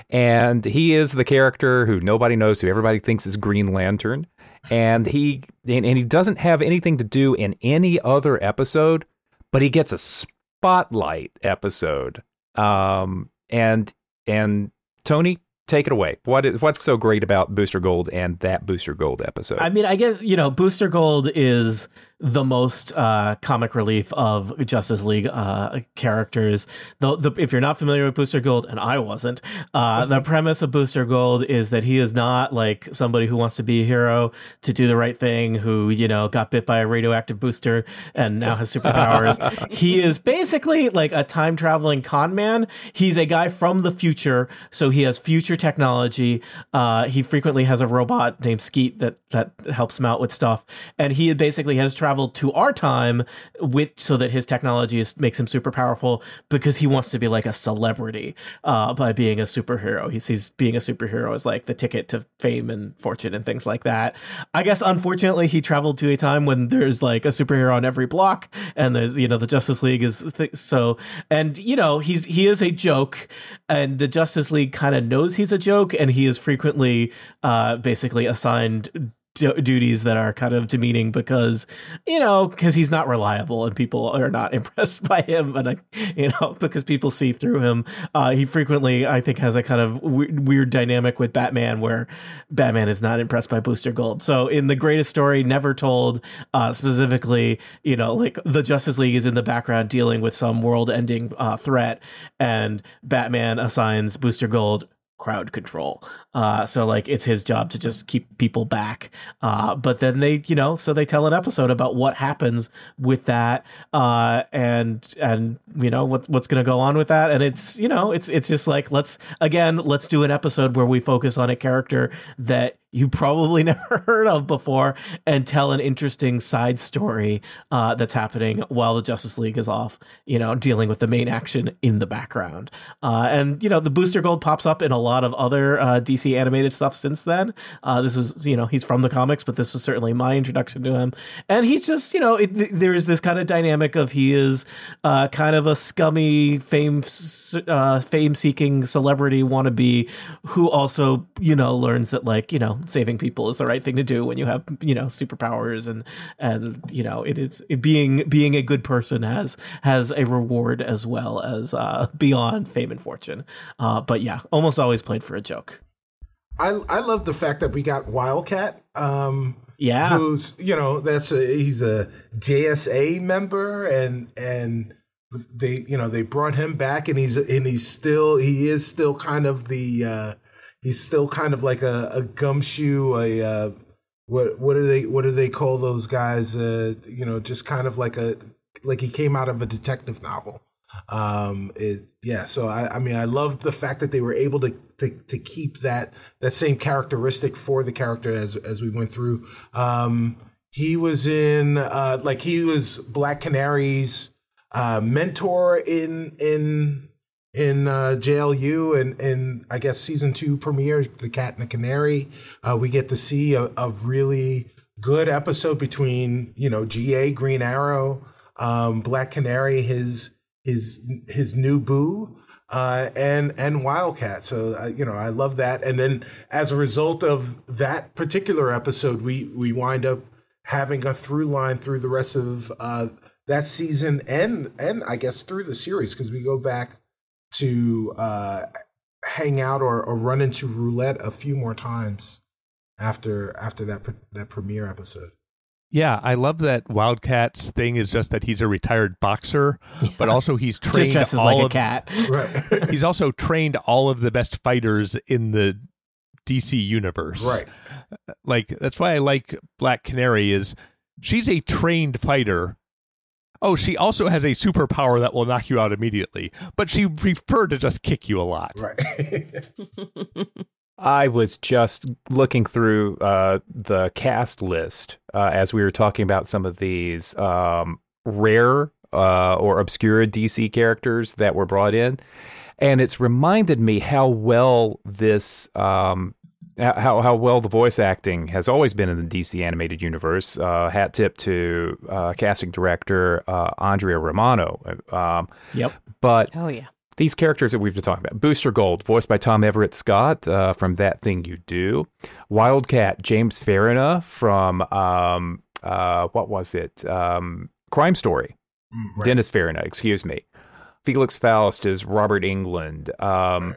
And he is the character who nobody knows, who everybody thinks is Green Lantern. And he and, and he doesn't have anything to do in any other episode, but he gets a spotlight episode. Um, and and Tony, take it away. What is what's so great about Booster Gold and that Booster Gold episode?
I mean, I guess you know, Booster Gold is the most uh, comic relief of Justice League uh, characters. Though, the, if you're not familiar with Booster Gold, and I wasn't, uh, the premise of Booster Gold is that he is not like somebody who wants to be a hero to do the right thing, who you know got bit by a radioactive booster and now has superpowers. he is basically like a time traveling con man. He's a guy from the future, so he has future technology. Uh, he frequently has a robot named Skeet that that helps him out with stuff, and he basically has traveled to our time with so that his technology is, makes him super powerful because he wants to be like a celebrity uh, by being a superhero. He sees being a superhero as like the ticket to fame and fortune and things like that. I guess unfortunately he traveled to a time when there's like a superhero on every block, and there's you know the Justice League is th- so, and you know he's he is a joke, and the Justice League kind of knows he's a joke, and he is frequently uh, basically assigned du- duties that are kind of demeaning because you know because he's not reliable and people are not impressed by him. And I, you know because people see through him. Uh, he frequently i think has a kind of we- weird dynamic with batman where batman is not impressed by booster gold. So in the greatest story never told uh, specifically you know like the justice league is in the background dealing with some world ending uh, threat and batman assigns booster gold crowd control. Uh, so like it's his job to just keep people back. Uh, but then they, you know, so they tell an episode about what happens with that, uh, and and you know what's what's going to go on with that. And it's you know it's it's just like let's again let's do an episode where we focus on a character that you probably never heard of before and tell an interesting side story uh, that's happening while the Justice League is off, you know, dealing with the main action in the background. Uh, and, you know, the Booster Gold pops up in a lot of other uh, DC animated stuff since then. Uh, this is, you know, he's from the comics, but this was certainly my introduction to him. And he's just, you know, it, there's this kind of dynamic of he is uh, kind of a scummy, fame, uh, fame seeking celebrity wannabe who also, you know, learns that, like, you know, saving people is the right thing to do when you have you know superpowers and and you know it is it being being a good person has has a reward as well as uh beyond fame and fortune uh but yeah almost always played for a joke
I I love the fact that we got Wildcat. Um,
Yeah.
who's you know that's a he's a JSA member and and they you know they brought him back and he's and he's still he is still kind of the uh he's still kind of like a, a gumshoe a uh what what do they what do they call those guys uh you know just kind of like a like he came out of a detective novel um it yeah so i i mean i love the fact that they were able to to, to keep that that same characteristic for the character as as we went through um he was in uh like he was black canary's uh mentor in in in uh, JLU and and I guess season two premiere, The Cat and the Canary. Uh, we get to see a, a really good episode between you know GA Green Arrow, um, Black Canary, his his his new boo. Uh, and and Wildcat, so uh, you know I love that. And then as a result of that particular episode, we we wind up having a through line through the rest of uh, that season and and I guess through the series because we go back to uh, hang out or, or run into roulette a few more times after after that that premiere episode.
Yeah, I love that Wildcat's thing is just that he's a retired boxer, yeah. but also he's trained
just
all
like
of,
a cat.
Right.
he's also trained all of the best fighters in the DC universe.
Right.
Like that's why I like Black Canary is she's a trained fighter. Oh, she also has a superpower that will knock you out immediately, but she preferred to just kick you a lot.
Right.
I was just looking through uh, the cast list uh, as we were talking about some of these um, rare uh, or obscure DC characters that were brought in, and it's reminded me how well this. Um, how how well the voice acting has always been in the DC animated universe. Uh, hat tip to uh, casting director uh, Andrea Romano. Um,
yep.
But
oh yeah,
these characters that we've been talking about Booster Gold, voiced by Tom Everett Scott uh, from That Thing You Do, Wildcat, James Farina from, um, uh, what was it? Um, Crime Story,
Mm, right.
Dennis Farina, excuse me. Felix Faust is Robert Englund. Um,
Right.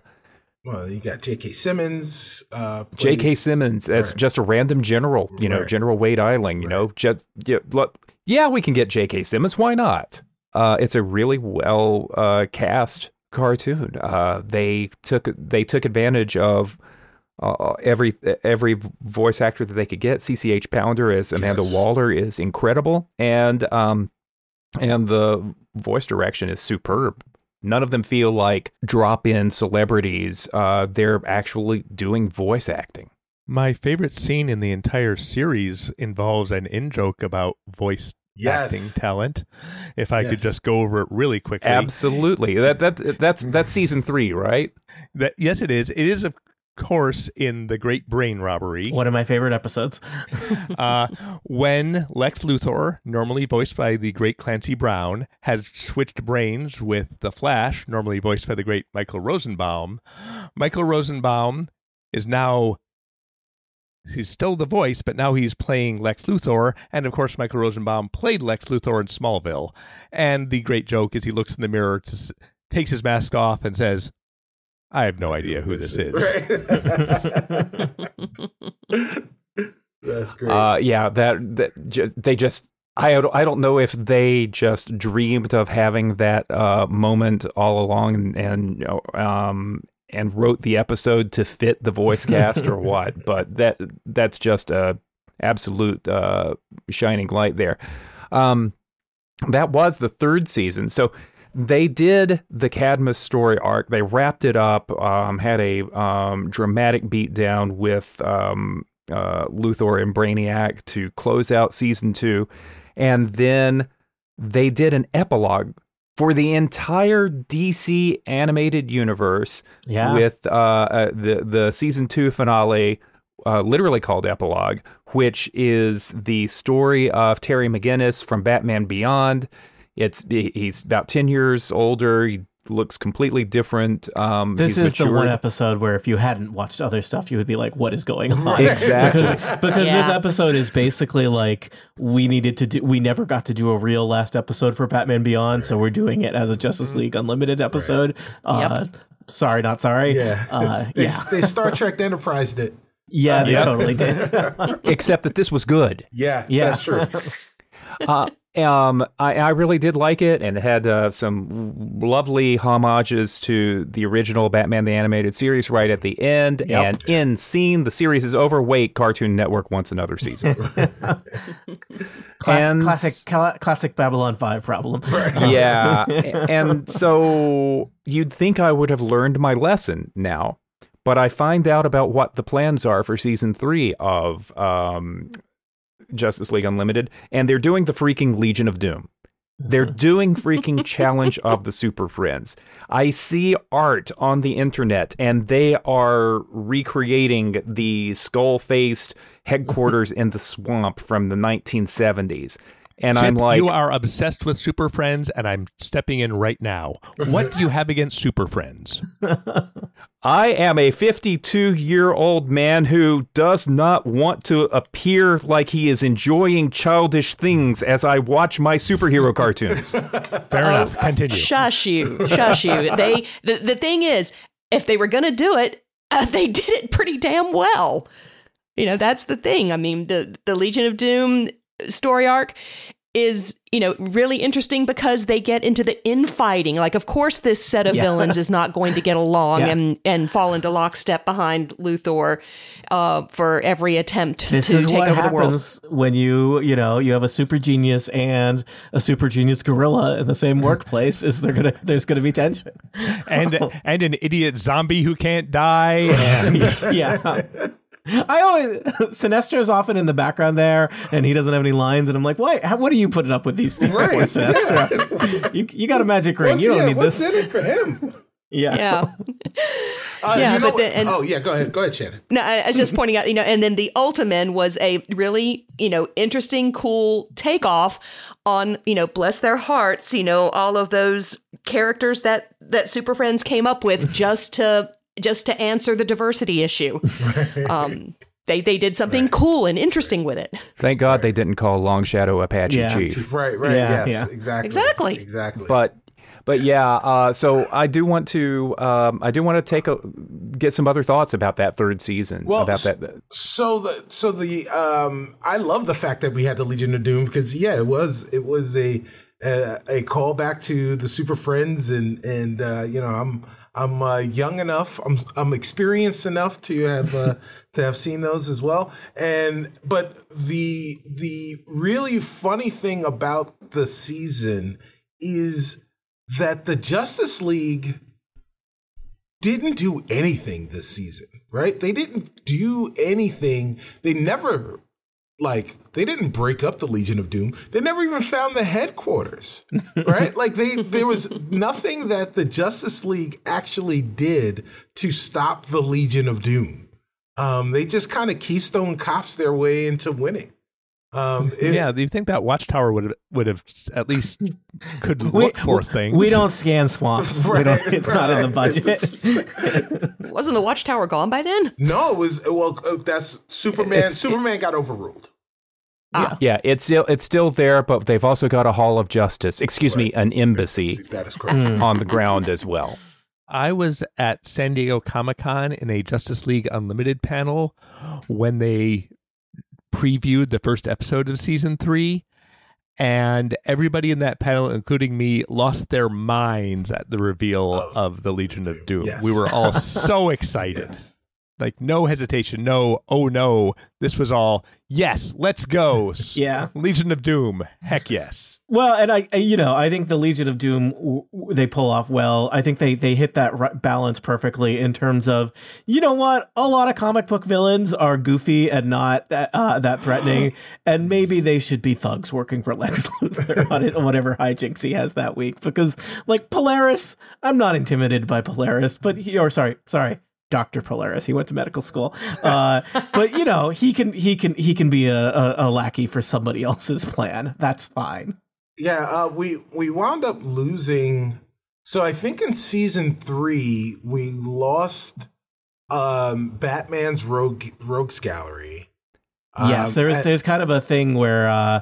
Well, you got J.K. Simmons. Uh,
J.K. Simmons as
Right.
just a random general, you know,
Right.
General Wade Eiling, you know, just yeah, look, yeah, we can get J.K. Simmons. Why not? Uh, it's a really well uh, cast cartoon. Uh, they took they took advantage of uh, every every voice actor that they could get. CCH Pounder as Amanda
Yes.
Waller is incredible, and um, and the voice direction is superb. None of them feel like drop in celebrities. Uh, they're actually doing voice acting.
My favorite scene in the entire series involves an in joke about voice
Yes.
acting talent. If I could just go over it really quickly.
Absolutely. That that that's that's season three, right?
That yes, it is. It is of course in the Great Brain Robbery.
One of my favorite episodes.
uh, when Lex Luthor, normally voiced by the great Clancy Brown, has switched brains with the Flash, normally voiced by the great Michael Rosenbaum, Michael Rosenbaum is now. He's still the voice, but now he's playing Lex Luthor. And of course, Michael Rosenbaum played Lex Luthor in Smallville. And the great joke is he looks in the mirror, to, takes his mask off, and says, I have no idea who this is.
Right. That's great.
Uh, yeah, that that ju- they just I don't, I don't know if they just dreamed of having that uh, moment all along and, and you know, um and wrote the episode to fit the voice cast or what, but that that's just a absolute uh, shining light there. Um, that was the third season, so they did the Cadmus story arc. They wrapped it up, um, had a um, dramatic beatdown with um, uh, Luthor and Brainiac to close out season two. And then they did an epilogue for the entire DC animated universe
Yeah.
with uh, uh, the, the season two finale. Uh, literally called epilogue, which is the story of Terry McGinnis from Batman Beyond. It's he's about ten years older. He looks completely different. Um,
This
he's
is the one episode where if you hadn't watched other stuff, you would be like, "What is going on?"
Exactly.
because because this episode is basically like we needed to do. We never got to do a real last episode for Batman Beyond, so we're doing it as a Justice League Unlimited episode. Uh, Sorry, not sorry.
yeah.
uh,
they,
yeah,
they Star Trek Enterprise did.
yeah, they
Yeah.
totally did.
Except that this was good.
Yeah,
Yeah.
that's true.
uh, um, I, I really did like it, and it had uh, some lovely homages to the original Batman the Animated Series right at the end.
Yep.
And in scene, the series is over. Wait, Cartoon Network wants another season.
Classic, classic, cla- classic Babylon Five problem.
yeah, and so you'd think I would have learned my lesson now, but I find out about what the plans are for season three of um, Justice League Unlimited, and they're doing the freaking Legion of Doom. They're uh-huh. doing freaking Challenge of the Super Friends. I see art on the internet and they are recreating the skull faced headquarters in the swamp from the 1970s. And
Chip,
I'm like,
you are obsessed with Super Friends, and I'm stepping in right now. What do you have against Super Friends?
I am a 52 year old man who does not want to appear like he is enjoying childish things as I watch my superhero cartoons.
Fair enough. Continue.
Shush you, shush you. They the, the thing is, if they were going to do it, uh, they did it pretty damn well. You know, that's the thing. I mean, the the Legion of Doom story arc is you know really interesting because they get into the infighting like of course this set of
Yeah.
villains is not going to get along
Yeah.
and and fall into lockstep behind luthor uh, for every attempt
This
to
is
take
what
over the world
happens when you, you know, you have a super genius and a super genius gorilla in the same workplace. Is there gonna there's gonna be tension?
And and an idiot zombie who can't die. And
yeah. I always Sinestro's often in the background there, and he doesn't have any lines, and I'm like, "Why? How, what are you putting up with these people,
Right,
for, Sinestro? You, you got a magic ring.
What's,
you don't
yeah,
need
what's
this."
in it for him?
Yeah,
yeah
Uh,
Yeah,
you know
but the- and-
oh yeah, go ahead, go ahead, Shannon.
No, I, I was just pointing out, you know, and then the Ultimen was a really, you know, interesting, cool takeoff on, you know, bless their hearts, you know, all of those characters that that Super Friends came up with just to just to answer the diversity issue. Um, they they did something cool and interesting with it.
Thank God they didn't call Long Shadow Apache
Yeah.
Chief.
Right, right,
Yeah,
yes,
yeah.
exactly,
Exactly.
exactly.
But but yeah, uh, so I do want to um, I do want to take a get some other thoughts about that third season
Well,
about that.
So the so the um I love the fact that we had the Legion of Doom because yeah it was it was a a, a callback to the Super Friends and and uh, you know I'm I'm uh, young enough I'm I'm experienced enough to have uh, to have seen those as well and but the the really funny thing about the season is that the Justice League didn't do anything this season, right? They didn't do anything. They never like they didn't break up the Legion of Doom. They never even found the headquarters, right? like they there was nothing that the Justice League actually did to stop the Legion of Doom. Um, they just kind of Keystone Cops their way into winning. Um, it-
yeah, do you think that Watchtower would have would have at least could
we,
look for things?
we don't scan swamps. we don't,
Right,
it's not in the
right.
budget.
Wasn't the Watchtower gone by then?
no, it was well. uh, That's Superman.
It's-
Superman got overruled.
Yeah, it's still it's still there, but they've also got a Hall of Justice. Excuse me, an embassy
That is correct.
On the ground as well.
I was at San Diego Comic Con in a Justice League Unlimited panel when they previewed the first episode of season three. And everybody in that panel, including me, lost their minds at the reveal
Of
of the Legion of Doom.
Yes.
We were all so excited.
Yes.
Like, no hesitation, no, oh no. This was all, yes, let's go.
Yeah.
Legion of Doom, heck yes.
Well, and I, you know, I think the Legion of Doom they pull off well. I think they they hit that r- balance perfectly in terms of, you know what, a lot of comic book villains are goofy and not that, uh, that threatening, and maybe they should be thugs working for Lex Luthor on it, whatever hijinks he has that week. Because like Polaris, I'm not intimidated by Polaris, but he, or sorry, sorry. Dr. Polaris. He went to medical school. Uh, but you know, he can he can he can be a, a, a lackey for somebody else's plan. That's fine.
Yeah, uh, we we wound up losing. So I think in season three we lost um, Batman's rogue rogues gallery.
Yes,
Um,
there's
and-
there's kind of a thing where uh,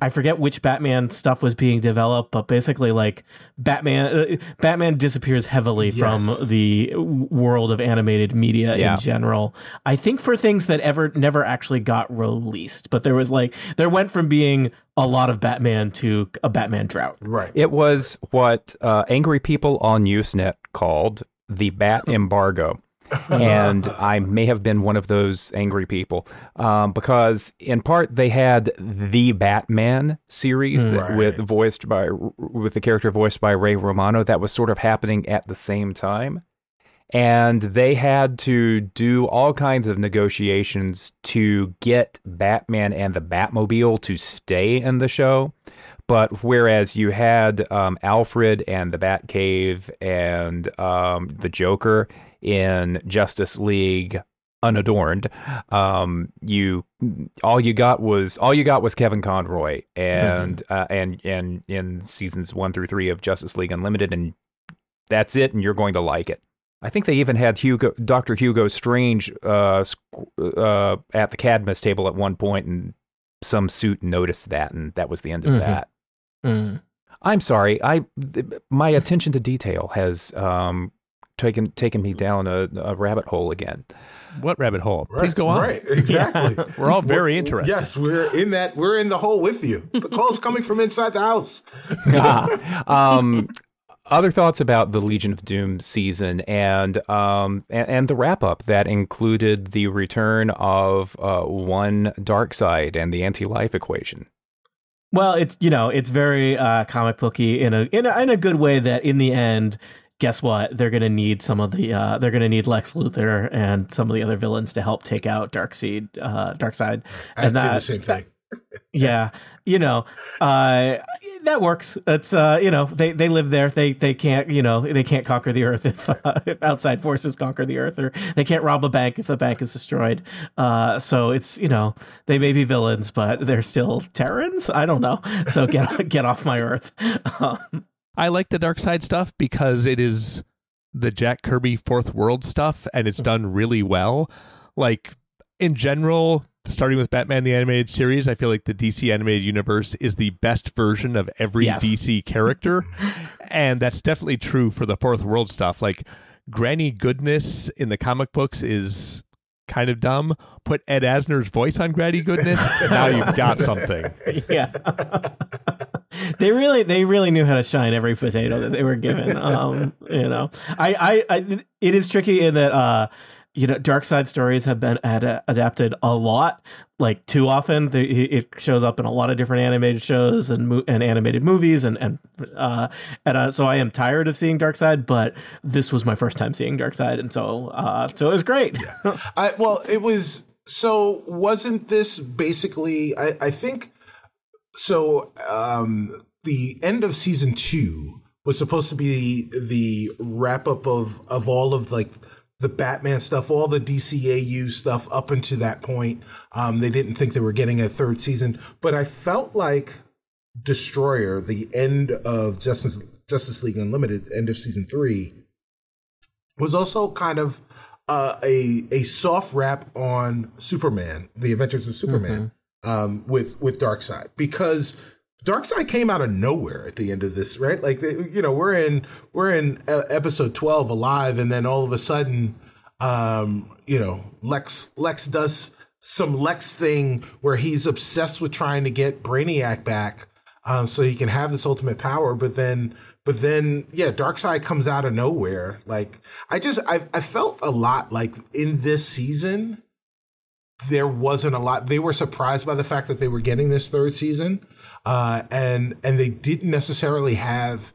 I forget which Batman stuff was being developed, but basically, like Batman, uh, Batman disappears heavily
Yes.
from the world of animated media
Yeah.
in general. I think for things that ever never actually got released, but there was like there went from being a lot of Batman to a Batman drought.
right.
It was what uh, angry people on Usenet called the Bat embargo. And I may have been one of those angry people um, because, in part, they had the Batman series that,
Right.
with voiced by with the character voiced by Rino Romano that was sort of happening at the same time, and they had to do all kinds of negotiations to get Batman and the Batmobile to stay in the show. but whereas you had um, Alfred and the Batcave and um, the Joker in Justice League unadorned, um, you all you got was all you got was Kevin Conroy and uh, and and in seasons one through three of Justice League Unlimited, and that's it, and you're going to like it. I think they even had Hugo, Doctor Hugo Strange, uh, uh, at the Cadmus table at one point, and some suit noticed that, and that was the end of
Mhm.
that.
Mm.
I'm sorry, I th- my attention to detail has um, taken taken me down a, a rabbit hole again.
What rabbit hole?
Right,
Please go on.
Right, exactly.
We're all very interested.
Yes, we're in that. We're in the hole with you. The call's coming from inside the house.
um, other thoughts about the Legion of Doom season and um, and, and the wrap up that included the return of uh, one Darkseid and the anti life equation.
Well, it's you know it's very uh, comic booky in a, in a in a good way. That in the end, guess what? They're gonna need some of the uh, they're gonna need Lex Luthor and some of the other villains to help take out Darkseid, uh, Darkseid,
I did the same thing.
yeah, you know, uh, that works. It's uh, you know, they they live there. They they can't you know they can't conquer the earth if, uh, if outside forces conquer the earth, or they can't rob a bank if the bank is destroyed. Uh, so it's you know they may be villains, but they're still Terrans. I don't know. So get get off my earth. Um,
I like the Darkseid stuff because it is the Jack Kirby fourth world stuff and it's done really well. Like in general, starting with Batman the animated series, I feel like the DC animated universe is the best version of every
Yes.
DC character. and that's definitely true for the fourth world stuff. Like Granny Goodness in the comic books is kind of dumb. Put Ed Asner's voice on Granny Goodness, now you've got something.
yeah. they really they really knew how to shine every potato that they were given. Um, you know, I, I, I it is tricky in that uh, you know, Darkseid stories have been ad- adapted a lot, like too often. They, it shows up in a lot of different animated shows and mo- and animated movies, and and uh, and uh, so I am tired of seeing Darkseid. But this was my first time seeing Darkseid, and so uh, so it was great.
I well, it was so wasn't this basically I, I think so um the end of season two was supposed to be the wrap up of of all of like the Batman stuff, all the DCAU stuff up until that point. Um they didn't think they were getting a third season, but I felt like Destroyer, the end of Justice Justice League Unlimited, end of season three, was also kind of uh, a a soft rap on Superman, the Adventures of Superman, um, with with Darkseid because Darkseid came out of nowhere at the end of this, right? Like you know, we're in we're in uh, episode twelve alive, and then all of a sudden, um, you know, Lex Lex does some Lex thing where he's obsessed with trying to get Brainiac back, um, so he can have this ultimate power, but then. But then, yeah, Darkseid comes out of nowhere. Like, I just, I, I felt a lot like in this season, there wasn't a lot. They were surprised by the fact that they were getting this third season, uh, and and they didn't necessarily have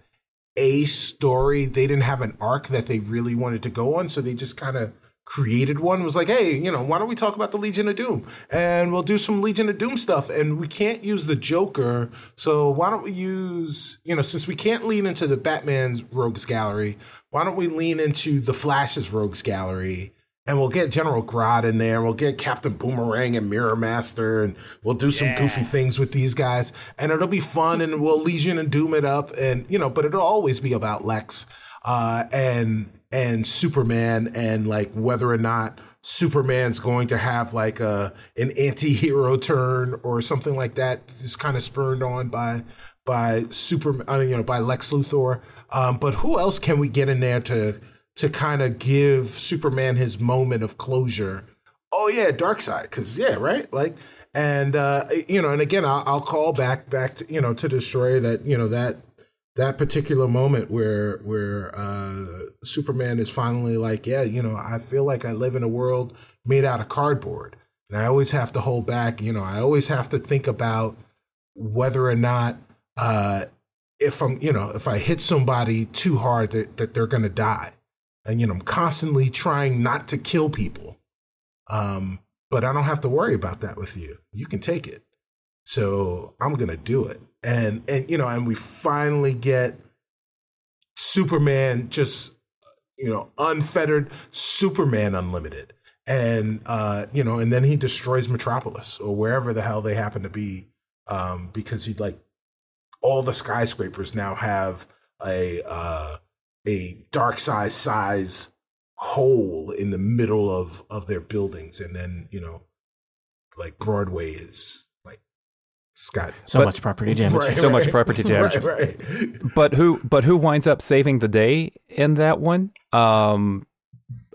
a story. They didn't have an arc that they really wanted to go on, so they just kind of created one. Was like, hey, you know, why don't we talk about the Legion of Doom, and we'll do some Legion of Doom stuff. And we can't use the Joker, so why don't we use, you know, since we can't lean into the Batman's Rogues Gallery, why don't we lean into the Flash's Rogues Gallery? And we'll get General Grodd in there, and we'll get Captain Boomerang and Mirror Master, and we'll do some goofy things with these guys, and it'll be fun, and we'll Legion and Doom it up, and you know, but it'll always be about Lex, uh, and and Superman, and like whether or not Superman's going to have like a an anti-hero turn or something like that, just kind of spurned on by by Superman, I mean, you know, by Lex Luthor. Um, but who else can we get in there to to kind of give Superman his moment of closure? Oh yeah, Darkseid, because yeah, right, like, and uh, you know, and again, I'll, I'll call back back to you know to Destroyer that you know that that particular moment where where uh, Superman is finally like, yeah, you know, I feel like I live in a world made out of cardboard, and I always have to hold back. You know, I always have to think about whether or not uh, if I'm, you know, if I hit somebody too hard that, that they're to die. And, you know, I'm constantly trying not to kill people. Um, but I don't have to worry about that with you. You can take it. So I'm to do it. and and you know, and we finally get Superman just you know unfettered Superman Unlimited, and uh, you know, and then he destroys Metropolis or wherever the hell they happen to be, um, because he'd like all the skyscrapers now have a uh, a dark size size hole in the middle of of their buildings, and then you know, like Broadway is like it's got
So
But-
much property damage.
Right,
So much property damage.
Right, right.
But who but who winds up saving the day in that one? Um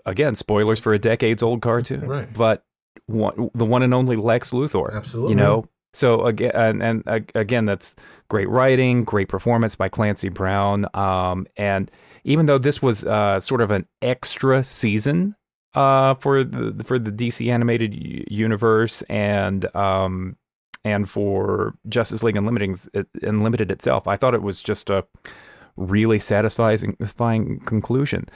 again, spoilers for a decades old cartoon.
Right.
But one, the one and only Lex Luthor.
Absolutely.
You know. So again and, and uh, again that's great writing, great performance by Clancy Brown. Um and even though this was uh sort of an extra season uh for the for the DC animated universe and um and for Justice League Unlimited, Unlimited itself, I thought it was just a really satisfying, satisfying conclusion.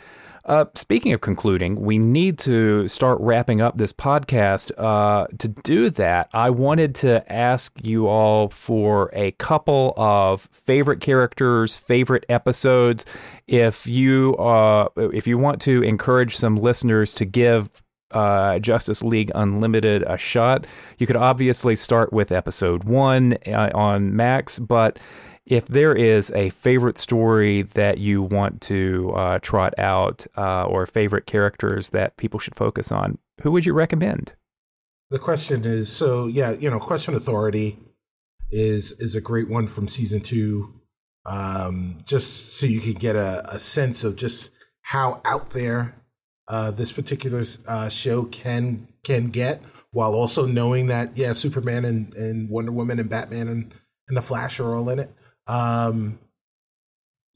Uh, speaking of concluding, we need to start wrapping up this podcast. Uh, to do that, I wanted to ask you all for a couple of favorite characters, favorite episodes. If you uh, if you want to encourage some listeners to give uh, Justice League Unlimited a shot. You could obviously start with episode one uh, on Max, but if there is a favorite story that you want to uh, trot out uh, or favorite characters that people should focus on, who would you recommend?
The question is so yeah, you know, question authority is is a great one from season two. Um, just so you can get a, a sense of just how out there uh, this particular uh, show can can get, while also knowing that yeah, Superman and, and Wonder Woman and Batman and, and the Flash are all in it. Um,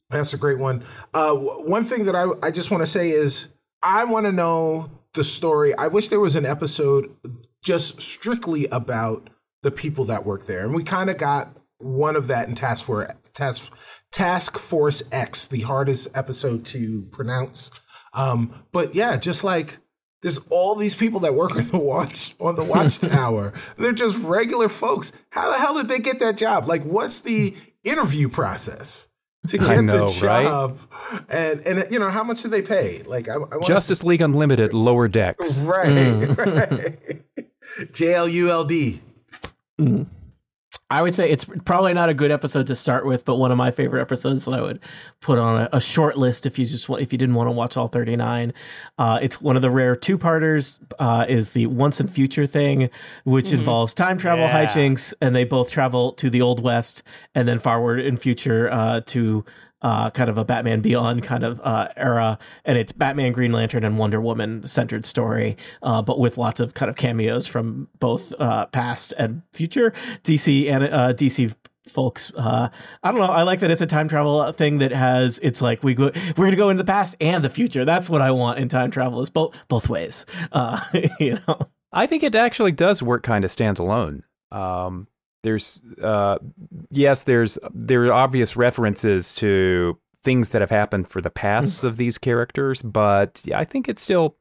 that's a great one. Uh, one thing that I I just want to say is I want to know the story. I wish there was an episode just strictly about the people that work there, and we kind of got one of that in Task Force Task Task Force X, the hardest episode to pronounce. Um, but yeah, just like there's all these people that work on the watch on the watchtower. They're just regular folks. How the hell did they get that job? Like, what's the interview process to get
know,
the
right?
job? And and you know how much do they pay? Like, I, I
Justice League Unlimited Lower Decks.
Right, mm. right. J L U L D. Mm.
I would say it's probably not a good episode to start with, but one of my favorite episodes that I would put on a, a short list if you just want, if you didn't want to watch all 39. Uh, it's one of the rare two parters, uh, is the once and future thing, which involves time travel
Yeah.
hijinks, and they both travel to the old west and then forward in future, uh, to, uh, kind of a Batman Beyond kind of uh, era, and it's Batman, Green Lantern, and Wonder Woman centered story, uh, but with lots of kind of cameos from both uh, past and future DC and uh, DC folks. Uh, I don't know. I like that it's a time travel thing that has. It's like we go, we're gonna go into the past and the future. That's what I want in time travel. Is both both ways. You know.
I think it actually does work kind of standalone. Um, there's, uh, yes, there's there are obvious references to things that have happened for the pasts of these characters, but yeah, I think it's still,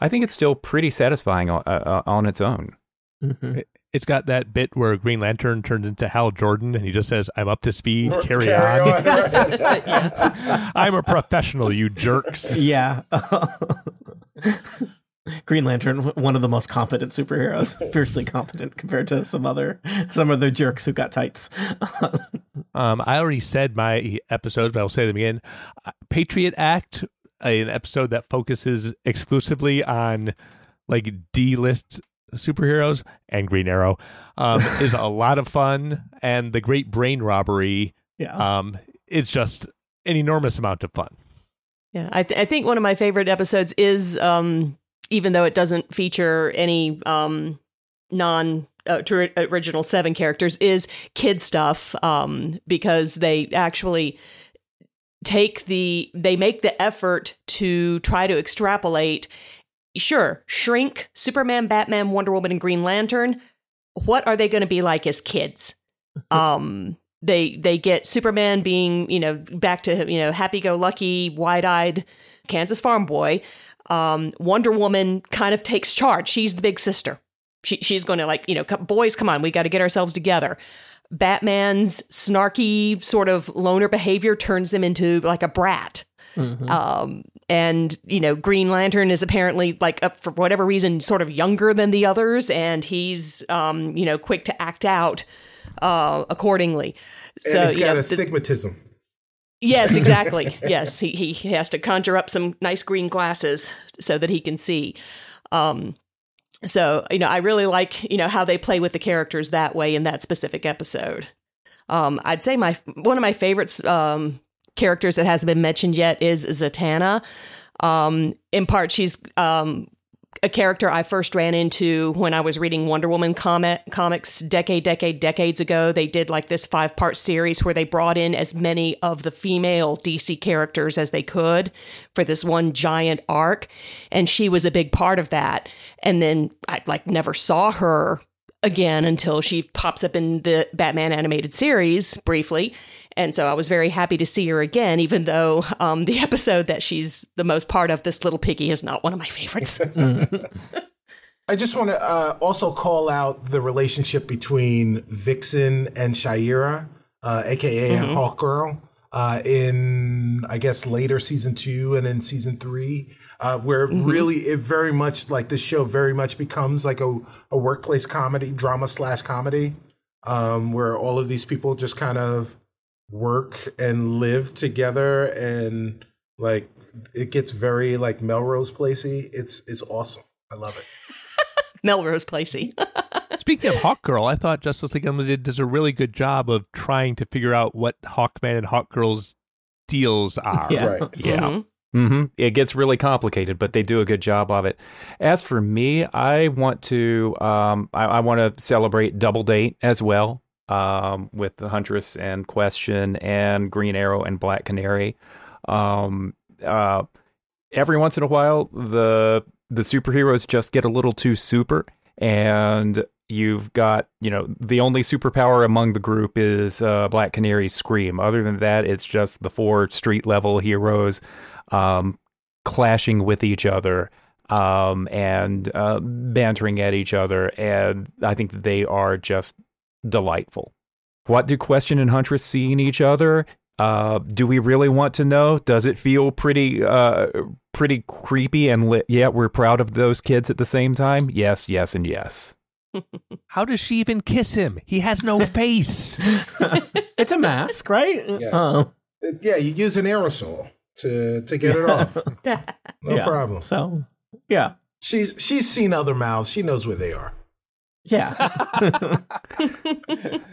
I think it's still pretty satisfying on, uh, on its own.
Mhm.
It's got that bit where Green Lantern turns into Hal Jordan and he just says, I'm up to speed, carry,
Carry
on.
on, right.
I'm a professional, you jerks.
Yeah. Green Lantern, one of the most competent superheroes, fiercely competent compared to some other some other jerks who got tights.
Um, I already said my episodes, but I'll say them again. Uh, Patriot Act, an episode that focuses exclusively on like D list superheroes and Green Arrow, um, is a lot of fun. And the Great Brain Robbery,
yeah.
um, it's just an enormous amount of fun.
Yeah, I, th- I think one of my favorite episodes is, um, even though it doesn't feature any um, non uh, original seven characters, is kid stuff um, because they actually take the they make the effort to try to extrapolate. Sure, Shrink, Superman, Batman, Wonder Woman, and Green Lantern. What are they going to be like as kids? um they they get superman being you know back to you know happy-go-lucky wide-eyed kansas farm boy um wonder woman kind of takes charge she's the big sister she, she's going to like you know boys come on we got to get ourselves together Batman's snarky sort of loner behavior turns him into like a brat.
Mhm.
Um, and you know, Green Lantern is apparently like up for whatever reason, sort of younger than the others, and he's um, you know, quick to act out uh, accordingly.
And
So
it's got
yeah,
a
the-
stigmatism.
Yes, exactly. yes, he, he has to conjure up some nice green glasses so that he can see. Um, so you know, I really like you know how they play with the characters that way in that specific episode. Um, I'd say my one of my favorites um, characters that hasn't been mentioned yet is Zatanna. Um, in part, she's um, a character I first ran into when I was reading Wonder Woman comic comics decade, decade, decades ago. They did like this five part series where they brought in as many of the female DC characters as they could for this one giant arc, and she was a big part of that. And then I like never saw her again until she pops up in the Batman animated series briefly. And so I was very happy to see her again, even though um, the episode that she's the most part of, this little piggy, is not one of my favorites.
I just want to uh, also call out the relationship between Vixen and Shayera, uh, aka
Mhm.
Hawk Girl, uh, in I guess later season two and in season three, uh, where
Mhm.
really it very much like this show very much becomes like a, a workplace comedy, drama slash comedy, um, where all of these people just kind of work and live together and like it gets very like Melrose Placey. It's it's awesome. I love it.
Melrose Placey.
Speaking of Hawkgirl, I thought Justice League Unlimited does a really good job of trying to figure out what Hawkman and Hawkgirl's deals are.
Yeah.
Right.
Yeah.
Mhm.
hmm It gets really complicated, but they do a good job of it. As for me, I want to um, I, I want to celebrate Double Date as well um, with the Huntress and Question and Green Arrow and Black Canary. Um, uh, every once in a while, the the superheroes just get a little too super, and you've got you know the only superpower among the group is uh, Black Canary's scream. Other than that, it's just the four street level heroes um, clashing with each other um, and uh, bantering at each other, and I think they are just delightful. What do Question and Huntress see in each other? Uh, do we really want to know? Does it feel pretty, uh, pretty creepy? And li- yet we're proud of those kids at the same time. Yes, yes, and yes.
How does she even kiss him? He has no face.
it's a mask, right?
Yes.
Oh,
Yeah, you use an aerosol to to get it off. No
Yeah.
problem.
so yeah,
She's she's seen other mouths. She knows where they are.
Yeah.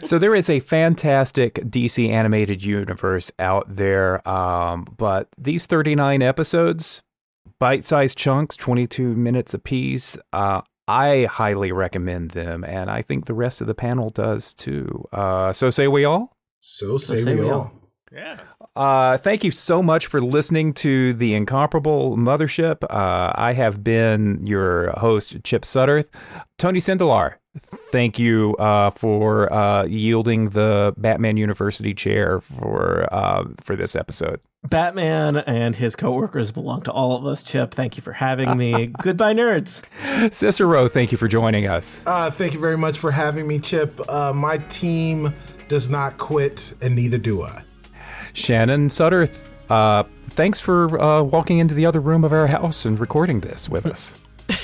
so there is a fantastic DC animated universe out there, um, but these 39 episodes, bite-sized chunks, 22 minutes apiece. Uh, I highly recommend them, and I think the rest of the panel does too. Uh, so say we all.
So say,
say
we
we
all.
all.
yeah.
Uh, thank you so much for listening to the Incomparable Mothership. Uh, I have been your host, Chip Sudderth. Tony Sindelar, thank you uh, for uh, yielding the Batman University chair for uh, for this episode.
Batman and his coworkers belong to all of us. Chip, thank you for having me. Goodbye, nerds.
Cicero, thank you for joining us.
Uh, thank you very much for having me, Chip. Uh, my team does not quit, and neither do I.
Shannon Sudderth, uh, thanks for uh, walking into the other room of our house and recording this with us.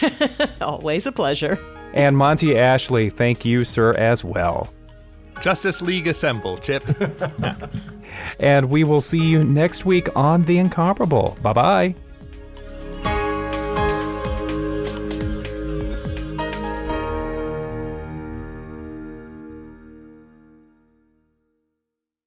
Always a pleasure.
and Monty Ashley, thank you, sir, as well.
Justice League Assemble, Chip.
And we will see you next week on The Incomparable. Bye bye.